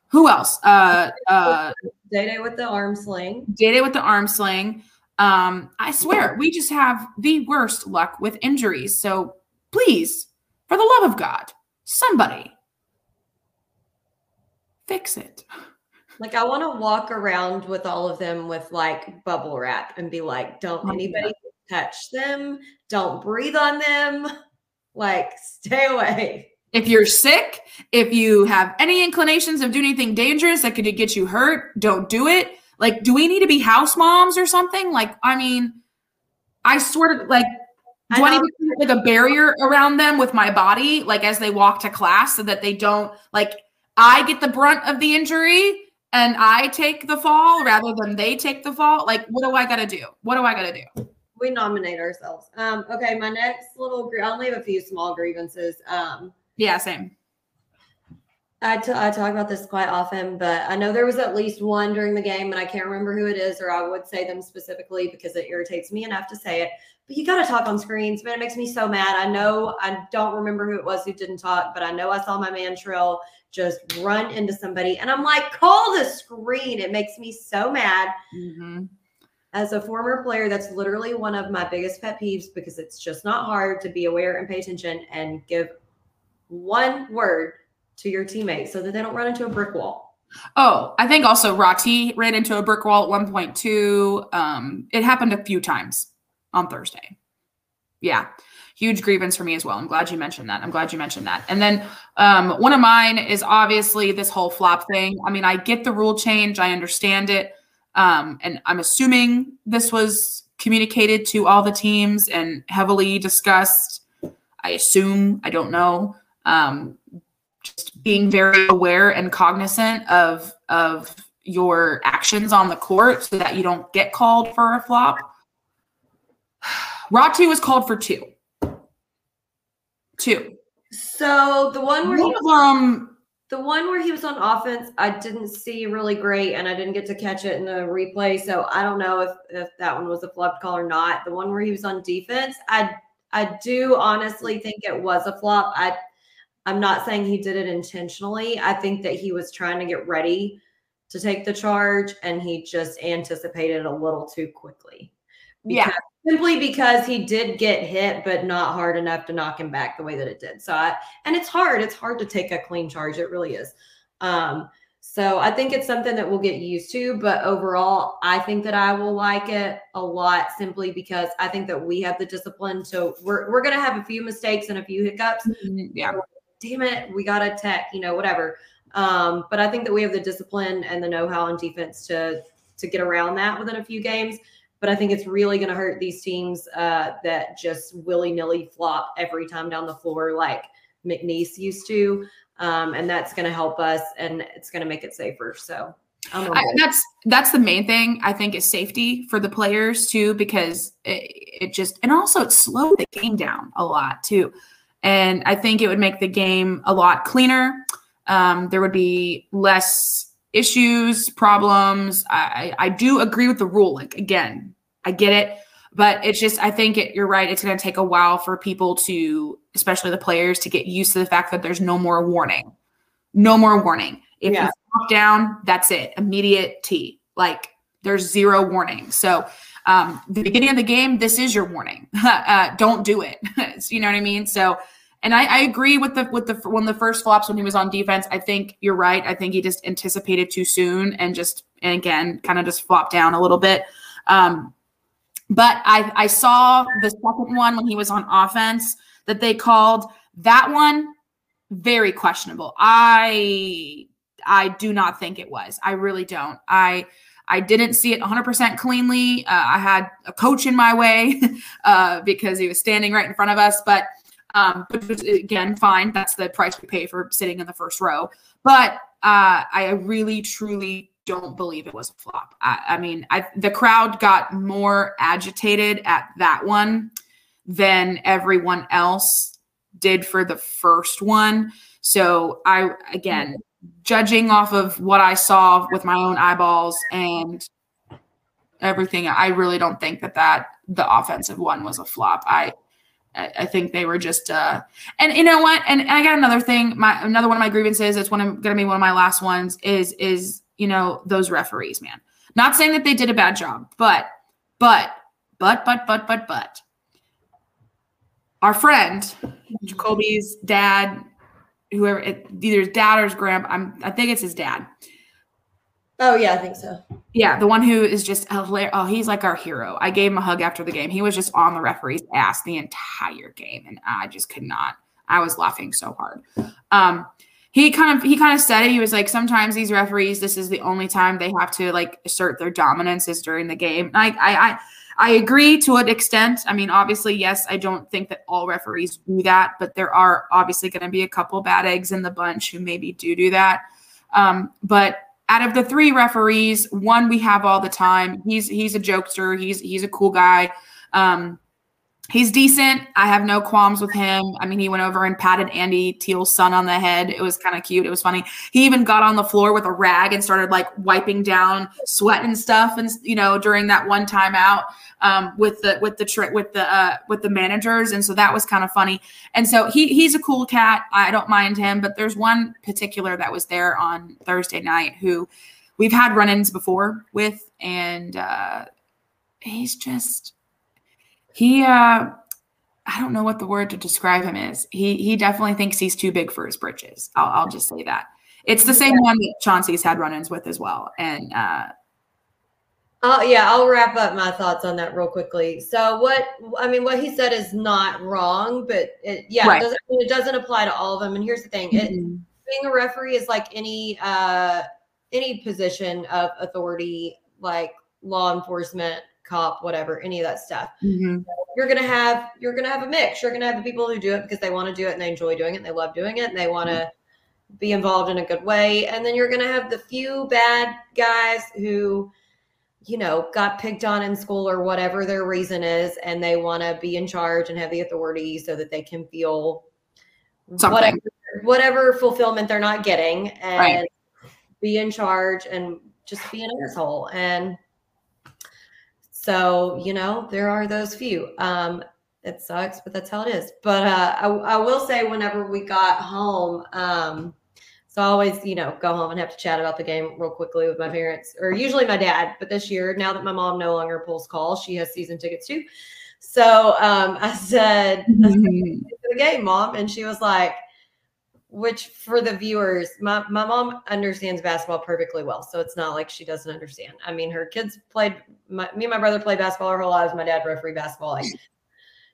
Who else? Uh, uh, Day Day with the arm sling. did it with the arm sling. Um, I swear, we just have the worst luck with injuries. So please, for the love of God, somebody fix it. Like I want to walk around with all of them with like bubble wrap and be like, don't Oh, anybody touch them. Don't breathe on them. Like stay away. If you're sick, if you have any inclinations of doing anything dangerous that could get you hurt, don't do it. Like, do we need to be house moms or something? Like, I mean, I sort of like do I, know- need to create like a barrier around them with my body, like as they walk to class, so that they don't like I get the brunt of the injury and I take the fall rather than they take the fall? Like, what do I gotta do? What do I gotta do? We nominate ourselves. Um, okay, my next little I only have a few small grievances. Um, Yeah, same. I, t- I talk about this quite often, but I know there was at least one during the game, and I can't remember who it is, or I would say them specifically because it irritates me enough to say it. But you got to talk on screens, man. It makes me so mad. I know I don't remember who it was who didn't talk, but I know I saw my man Trell just run into somebody, and I'm like, call the screen. It makes me so mad. Mhm. As a former player, that's literally one of my biggest pet peeves because it's just not hard to be aware and pay attention and give one word to your teammate so that they don't run into a brick wall. Oh, I think also Rati ran into a brick wall at 1.2. Um, it happened a few times on Thursday. Yeah. Huge grievance for me as well. I'm glad you mentioned that. I'm glad you mentioned that. And then um, one of mine is obviously this whole flop thing. I mean, I get the rule change, I understand it. Um, and I'm assuming this was communicated to all the teams and heavily discussed. I assume, I don't know. Um, just being very aware and cognizant of of your actions on the court so that you don't get called for a flop. Ratu was called for two. Two. So the one where he One of them, the one where he was on offense, I didn't see really great, and I didn't get to catch it in the replay. So I don't know if if that one was a flop call or not. The one where he was on defense, I I do honestly think it was a flop. I I'm not saying he did it intentionally. I think that he was trying to get ready to take the charge, and he just anticipated a little too quickly. Yeah. Simply because he did get hit, but not hard enough to knock him back the way that it did. So I, and it's hard. It's hard to take a clean charge. It really is. Um, so I think it's something that we'll get used to, but overall, I think that I will like it a lot simply because I think that we have the discipline. So we're, we're going to have a few mistakes and a few hiccups. yeah. Damn it, we got to tech, you know, whatever. Um, but I think that we have the discipline and the know-how on defense to to get around that within a few games. But I think it's really going to hurt these teams uh, that just willy-nilly flop every time down the floor, like McNeese used to. Um, and that's going to help us, and it's going to make it safer. So I, that's that's the main thing I think is safety for the players too, because it, it just and also it slowed the game down a lot too, and I think it would make the game a lot cleaner. Um, there would be less issues, problems. I I do agree with the rule. Like again, I get it, but it's just I think it, you're right. It's going to take a while for people to, especially the players, to get used to the fact that there's no more warning, no more warning. If Yeah. you flop down, that's it, immediate T. Like there's zero warning. So um, the beginning of the game, this is your warning. uh, don't do it. you know what I mean? So. And I, I agree with the with the when the first flops when he was on defense. I think you're right. I think he just anticipated too soon and just and again kind of just flopped down a little bit. Um, but I I saw the second one when he was on offense that they called that one very questionable. I I do not think it was. I really don't. I I didn't see it 100% cleanly. Uh, I had a coach in my way uh, because he was standing right in front of us, but um, was again fine. That's the price we pay for sitting in the first row. But uh, I really, truly don't believe it was a flop. I, I mean, I, the crowd got more agitated at that one than everyone else did for the first one. So I again judging off of what I saw with my own eyeballs and everything, I really don't think that that the offensive one was a flop. I I think they were just uh and you know what and, and I got another thing my another one of my grievances it's one of gonna be one of my last ones is is you know those referees man not saying that they did a bad job but but but but but but but our friend Jacoby's dad whoever it, either his dad or his grandpa. I'm I think it's his dad. Oh yeah, I think so. Yeah, the one who is just hilarious. Oh, he's like our hero. I gave him a hug after the game. He was just on the referee's ass the entire game, and I just could not. I was laughing so hard. Um, he kind of he kind of said it. He was like, sometimes these referees, this is the only time they have to like assert their dominance is during the game. Like I I I agree to an extent. I mean, obviously, yes, I don't think that all referees do that, but there are obviously going to be a couple bad eggs in the bunch who maybe do do that. Um, but out of the three referees, one we have all the time. He's he's a jokester. He's he's a cool guy. Um, he's decent. I have no qualms with him. I mean, he went over and patted Andy Teal's son on the head. It was kind of cute. It was funny. He even got on the floor with a rag and started like wiping down sweat and stuff, and you know, during that one time out um, with the with the with the uh, with the managers, and so that was kind of funny. And so he he's a cool cat. I don't mind him, but there's one particular that was there on Thursday night who we've had run-ins before with, and uh, he's just he uh I don't know what the word to describe him is. He he definitely thinks he's too big for his britches. I'll, I'll just say that. It's the same one that Chauncey's had run-ins with as well. And uh Oh yeah, I'll wrap up my thoughts on that real quickly. So what I mean, what he said is not wrong, but it, yeah, right. it, doesn't, it, doesn't, apply to all of them. And here's the thing: mm-hmm. it, being a referee is like any uh, any position of authority, like law enforcement, cop, whatever, any of that stuff. Mm-hmm. You're gonna have you're gonna have a mix. You're gonna have the people who do it because they want to do it and they enjoy doing it and they love doing it and they want to mm-hmm. be involved in a good way. And then you're gonna have the few bad guys who, you know, got picked on in school or whatever their reason is, and they want to be in charge and have the authority so that they can feel Something. whatever whatever fulfillment they're not getting and right. be in charge and just be an asshole and so, you know, there are those few. Um, it sucks, but that's how it is. But uh, I, I will say, whenever we got home, um, so I always, you know, go home and have to chat about the game real quickly with my parents, or usually my dad. But this year, now that my mom no longer pulls calls, she has season tickets too. So um, I said, mm-hmm. the game, mom, and she was like, which for the viewers, my, my mom understands basketball perfectly well. So it's not like she doesn't understand. I mean, her kids played, my, me and my brother played basketball our whole lives. My dad referee basketball. Like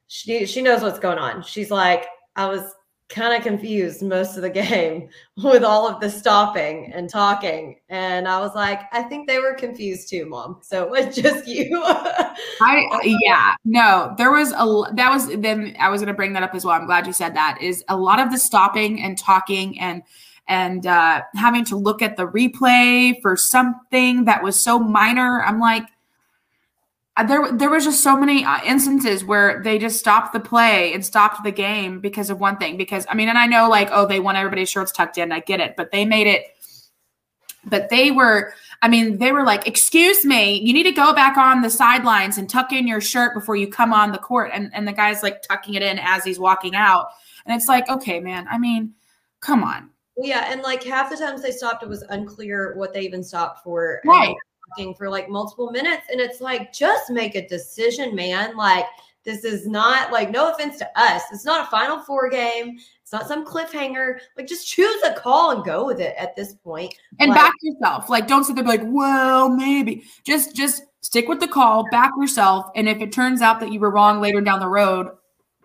she, she knows what's going on. She's like, I was kind of confused most of the game with all of the stopping and talking. And I was like, I think they were confused too, mom. So it was just you. I yeah, no, there was a that was then I was gonna bring that up as well. I'm glad you said that. Is a lot of the stopping and talking and and uh having to look at the replay for something that was so minor. I'm like, there there was just so many uh, instances where they just stopped the play and stopped the game because of one thing because i mean and i know like oh they want everybody's shirts tucked in i get it but they made it but they were i mean they were like excuse me you need to go back on the sidelines and tuck in your shirt before you come on the court and and the guy's like tucking it in as he's walking out and it's like okay man i mean come on. Yeah and like half the times they stopped it was unclear what they even stopped for right talking for like multiple minutes. And it's like, just make a decision, man. Like, this is not like, no offense to us. It's not a Final Four game. It's not some cliffhanger. Like, just choose a call and go with it at this point. And like, back yourself. Like, don't sit there be like, well, maybe. Just, just stick with the call, back yourself. And if it turns out that you were wrong later down the road,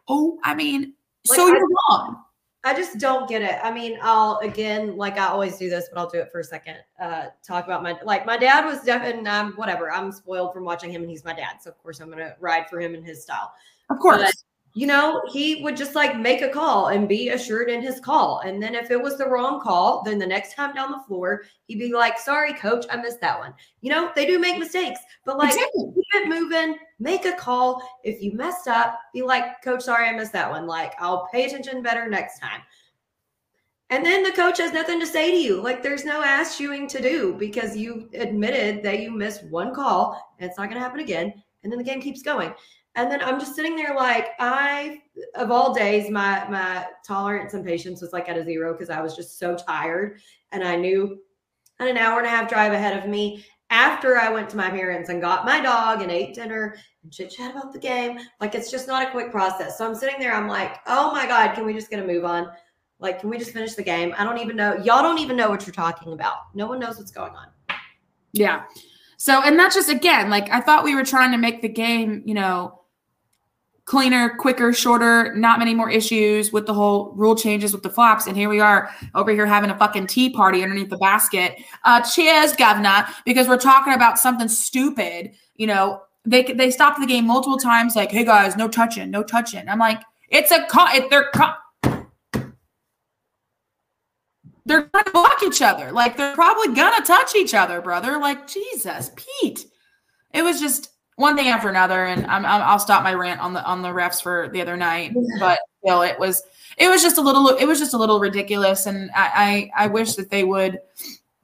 oh, I mean, like, so you're wrong. I just don't get it. I mean, I'll again, like I always do this, but I'll do it for a second. Uh, talk about my like my dad was deaf and I'm whatever. I'm spoiled from watching him, and he's my dad, so of course I'm gonna ride for him in his style. Of course. You know, he would just like make a call and be assured in his call. And then if it was the wrong call, then the next time down the floor, he'd be like, sorry, coach, I missed that one. You know, they do make mistakes, but like Exactly. keep it moving, make a call. If you messed up, be like, coach, sorry, I missed that one. Like, I'll pay attention better next time. And then the coach has nothing to say to you. Like, there's no ass chewing to do because you admitted that you missed one call and it's not going to happen again. And then the game keeps going. And then I'm just sitting there like I of all days, my my tolerance and patience was like at a zero because I was just so tired. And I knew had an hour and a half drive ahead of me after I went to my parents and got my dog and ate dinner and chit chat about the game. Like it's just not a quick process. So I'm sitting there, I'm like, oh my God, can we just get a move on? Like, can we just finish the game? I don't even know. Y'all don't even know what you're talking about. No one knows what's going on. Yeah. So, and that's just again, like I thought we were trying to make the game, you know, cleaner, quicker, shorter, not many more issues with the whole rule changes with the flops. And here we are over here having a fucking tea party underneath the basket. Uh, cheers, governor, because we're talking about something stupid. You know, they they stopped the game multiple times, like, hey guys, no touching, no touching. I'm like, it's a co- it, they're they're gonna block each other. Like they're probably gonna touch each other, brother. Like Jesus, Pete. It was just one thing after another, and I'm, I'm I'll stop my rant on the on the refs for the other night, but still, it was it was just a little it was just a little ridiculous, and I I, I wish that they would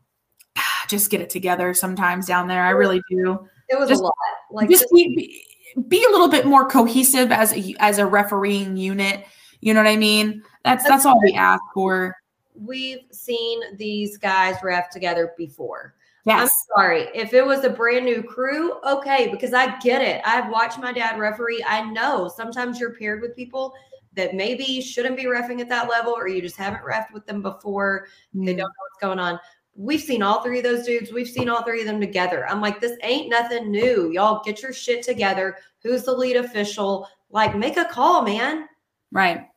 just get it together sometimes down there. I really do. It was Just- a lot. Like just be be a little bit more cohesive as a as a refereeing unit. You know what I mean? That's that's all we ask for. we've seen these guys ref together before. I'm sorry. If it was a brand new crew, okay, because I get it. I've watched my dad referee. I know sometimes you're paired with people that maybe shouldn't be refing at that level, or you just haven't refed with them before. They don't mm. know what's going on. We've seen all three of those dudes. We've seen all three of them together. I'm like, this ain't nothing new. Y'all get your shit together. Who's the lead official? Like, make a call, man. Right.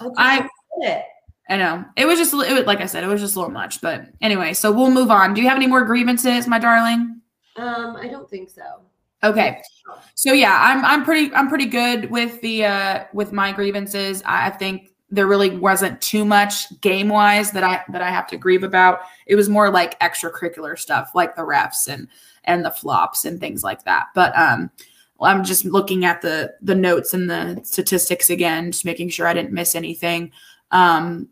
Like, I- get it. I know. It was just, it was, like I said, it was just a little much. But anyway, so we'll move on. Do you have any more grievances, my darling? Um, I don't think so. Okay. So yeah, I'm I'm pretty I'm pretty good with the uh with my grievances. I I think there really wasn't too much game wise that I that I have to grieve about. It was more like extracurricular stuff like the refs and and the flops and things like that. But um I'm just looking at the the notes and the statistics again, just making sure I didn't miss anything. Um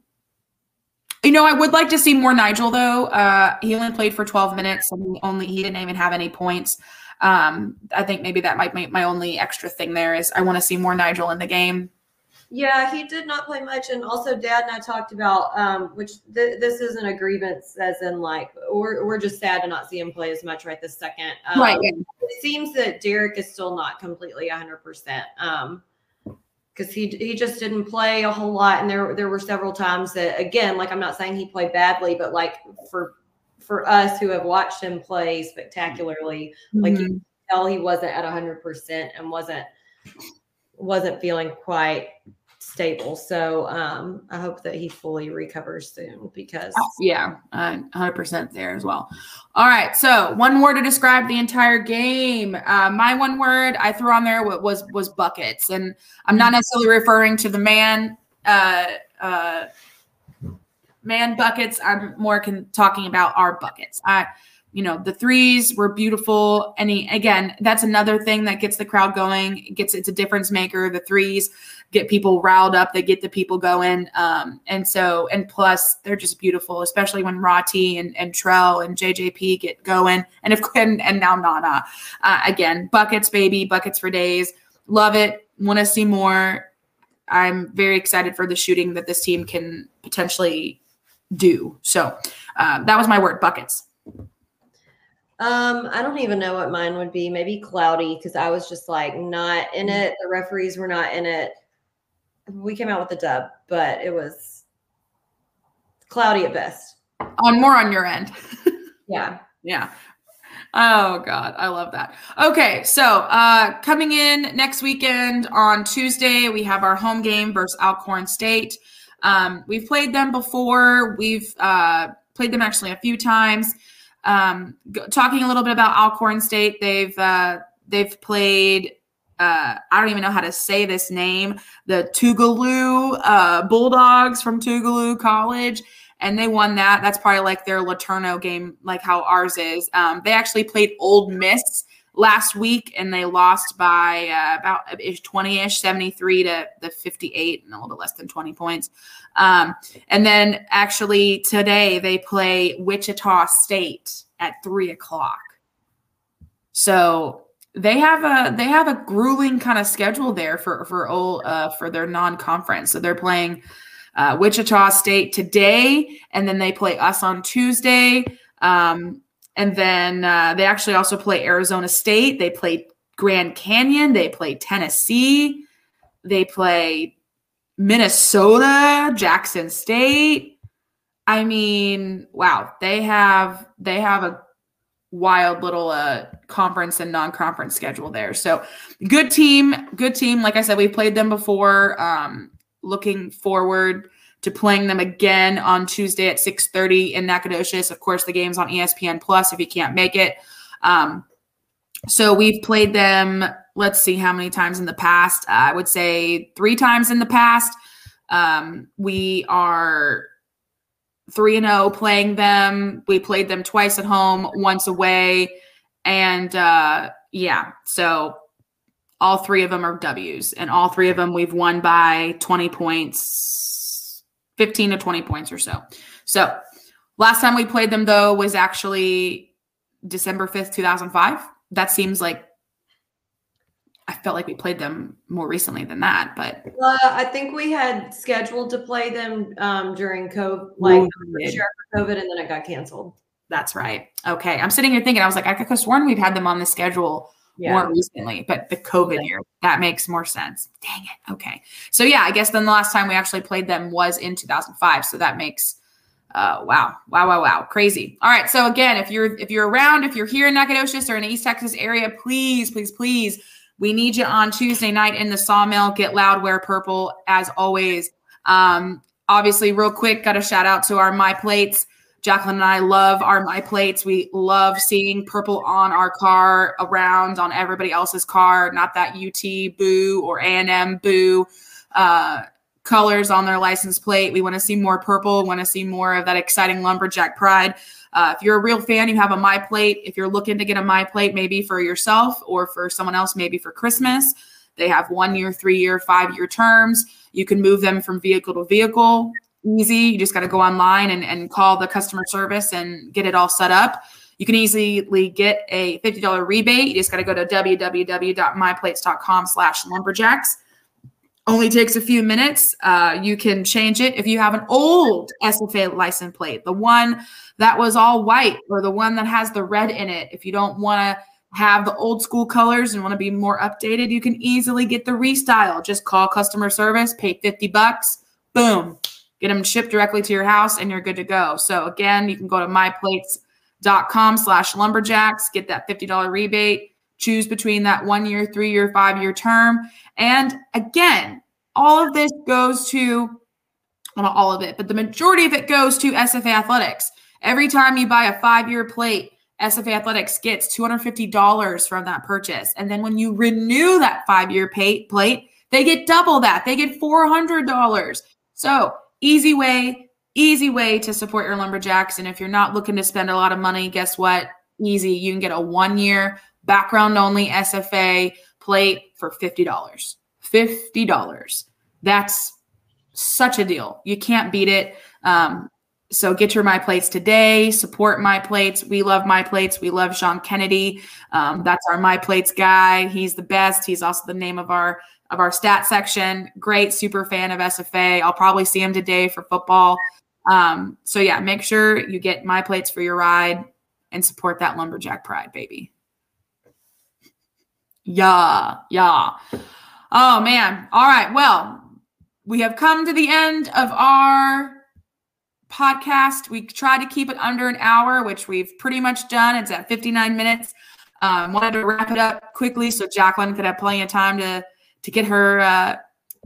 you know, I would like to see more Nigel though. Uh he only played for 12 minutes and he only he didn't even have any points. Um, I think maybe that might be my only extra thing there is I want to see more Nigel in the game. Yeah, he did not play much, and also Dad and I talked about um, which th- this isn't a grievance, as in like we're we're just sad to not see him play as much right this second. Um, right. It seems that Derek is still not completely 100. percent Um, because he he just didn't play a whole lot, and there there were several times that again, like I'm not saying he played badly, but like for for us who have watched him play spectacularly, like Mhm. you tell he wasn't at 100% and wasn't wasn't feeling quite stable so um i hope that he fully recovers soon because yeah, uh, 100% there as well. All right. So, one word to describe the entire game. Uh, my one word I threw on there wa- was was buckets, and I'm not necessarily referring to the man uh, uh, man buckets. I'm more talking about our buckets. I, you know, the threes were beautiful. Any again, that's another thing that gets the crowd going. It gets it's a difference maker. The threes get people riled up. They get the people going. Um, and so and plus they're just beautiful, especially when Rati and and Trell and JJP get going. And if and, and now Nana, uh, again, buckets, baby, buckets for days. Love it. Want to see more. I'm very excited for the shooting that this team can potentially do. So uh, that was my word, buckets. um i don't even know what mine would be maybe cloudy because i was just like not in it the referees were not in it we came out with a dub but it was cloudy at best On more on your end. yeah Yeah. Oh God, I love that. Okay, so uh coming in next weekend on Tuesday, we have our home game versus Alcorn State. Um, we've played them before. We've uh, played them actually a few times. Um, g- talking a little bit about Alcorn State, they've uh, they've played. Uh, I don't even know how to say this name. The Tougaloo uh, Bulldogs from Tougaloo College, and they won that. That's probably like their LeTourneau game, like how ours is. Um, they actually played Ole Miss last week and they lost by uh, about 20-ish 73 to the 58 and a little bit less than 20 points um, and then actually today they play wichita state at three o'clock so they have a they have a grueling kind of schedule there for for old uh, for their non-conference so they're playing uh, wichita state today and then they play us on tuesday um, and then uh, they actually also play Arizona State. They play Grand Canyon. They play Tennessee. They play Minnesota, Jackson State. I mean, wow, they have they have a wild little uh, conference and non-conference schedule there. So good team, good team. Like I said, we've played them before. Um, looking forward to playing them again on Tuesday at 6:30 in Nacogdoches. Of course, the game's on ESPN Plus if you can't make it. Um, so we've played them. Let's see how many times in the past. Uh, I would say three times in the past. Um, we are three and zero playing them. We played them twice at home, once away, and uh, yeah. So all three of them are W's, and all three of them we've won by 20 points 15 to 20 points or so. So last time we played them though was actually December 5th, 2005. That seems like I felt like we played them more recently than that, but uh, I think we had scheduled to play them um, during COVID, like sure COVID, and then it got canceled. That's right. Okay, I'm sitting here thinking I was like I could have sworn we've had them on the schedule yeah. more recently, but the COVID year, that makes more sense. Dang it. Okay. So yeah, I guess then the last time we actually played them was in 2005. So that makes uh wow. Wow, wow, wow. Crazy. All right. So again, if you're if you're around, if you're here in Nacogdoches or in the East Texas area, please, please, please, we need you on Tuesday night in the sawmill. Get loud, wear purple as always. Um, obviously, real quick, got a shout out to our my plates. Jacqueline and I love our my plates. We love seeing purple on our car, around on everybody else's car. Not that UT boo or A&M boo uh, colors on their license plate. We want to see more purple. Want to see more of that exciting lumberjack pride. Uh, if you're a real fan, you have a my plate. If you're looking to get a my plate, maybe for yourself or for someone else, maybe for Christmas. They have one year, three year, five year terms. You can move them from vehicle to vehicle easy. You just got to go online and, and call the customer service and get it all set up. You can easily get a $50 rebate. You just got to go to www.myplates.com slash lumberjacks. Only takes a few minutes. Uh, you can change it if you have an old SFA license plate, the one that was all white or the one that has the red in it. If you don't want to have the old school colors and want to be more updated, you can easily get the restyle. Just call customer service, pay 50 bucks, boom, get them shipped directly to your house and you're good to go. So again, you can go to myplates.com slash lumberjacks, get that $50 rebate, choose between that one year, three year, five year term. And again, all of this goes to, well, not all of it, but the majority of it goes to SFA Athletics. Every time you buy a five year plate, SFA Athletics gets $250 from that purchase. And then when you renew that five year plate, they get double that. They get $400. So easy way, easy way to support your lumberjacks. And if you're not looking to spend a lot of money, guess what? Easy. You can get a one year background only SFA plate for $50. $50. That's such a deal. You can't beat it. Um, so get your my plates today. Support my plates. We love my plates. We love Sean Kennedy. Um, that's our my plates guy. He's the best. He's also the name of our of our stat section. Great super fan of SFA. I'll probably see him today for football. Um, so yeah, make sure you get my plates for your ride and support that lumberjack pride, baby. Yeah, yeah. Oh man. All right. Well, we have come to the end of our podcast. We try to keep it under an hour, which we've pretty much done. It's at 59 minutes. Um, wanted to wrap it up quickly so Jacqueline could have plenty of time to to get her uh,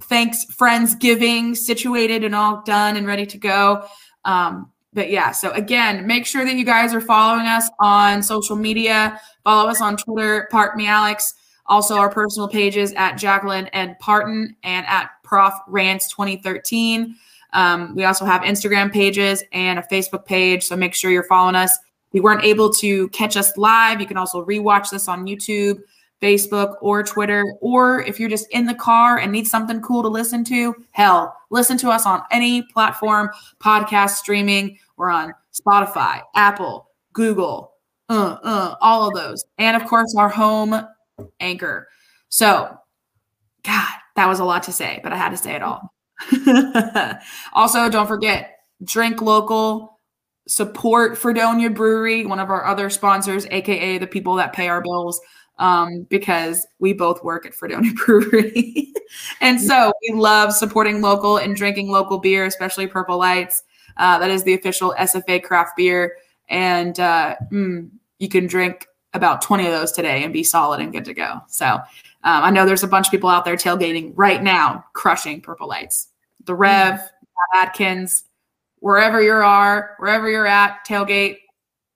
thanks friends giving situated and all done and ready to go. Um, but yeah, so again, make sure that you guys are following us on social media. Follow us on Twitter, Part Me Alex. Also, our personal pages at Jacqueline and Parton and at Prof Rants 2013. Um, we also have Instagram pages and a Facebook page, so make sure you're following us. If you weren't able to catch us live, you can also rewatch this on YouTube, Facebook, or Twitter. Or if you're just in the car and need something cool to listen to, hell, listen to us on any platform, podcast streaming. We're on Spotify, Apple, Google, uh, uh, all of those. And of course, our home anchor. So, God, that was a lot to say, but I had to say it all. also, don't forget drink local, support Fredonia Brewery, one of our other sponsors, aka the people that pay our bills, um, because we both work at Fredonia Brewery. and so we love supporting local and drinking local beer, especially Purple Lights. Uh, that is the official SFA craft beer. And uh, mm, you can drink about 20 of those today and be solid and good to go. So um, I know there's a bunch of people out there tailgating right now, crushing Purple Lights. The Rev, mm-hmm. Atkins, wherever you are, wherever you're at, tailgate,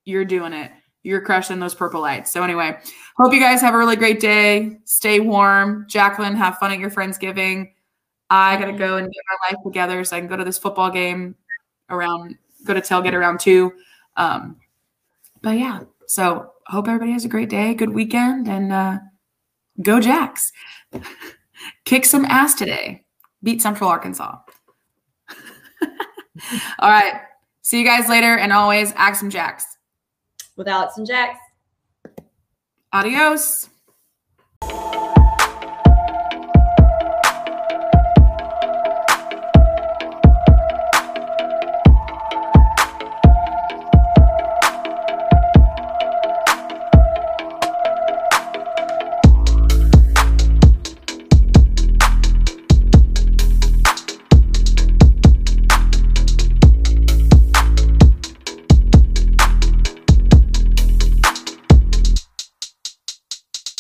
you're doing it. You're crushing those purple lights. So anyway, hope you guys have a really great day. Stay warm. Jacqueline, have fun at your Friendsgiving. I gotta go and get my life together so I can go to this football game around, go to tailgate around two. Um, but yeah, so hope everybody has a great day, good weekend, and uh, go Jacks. Kick some ass today. Beat Central Arkansas. All right. See you guys later. And always axe 'em Jacks. With Alex and Jax. Adios.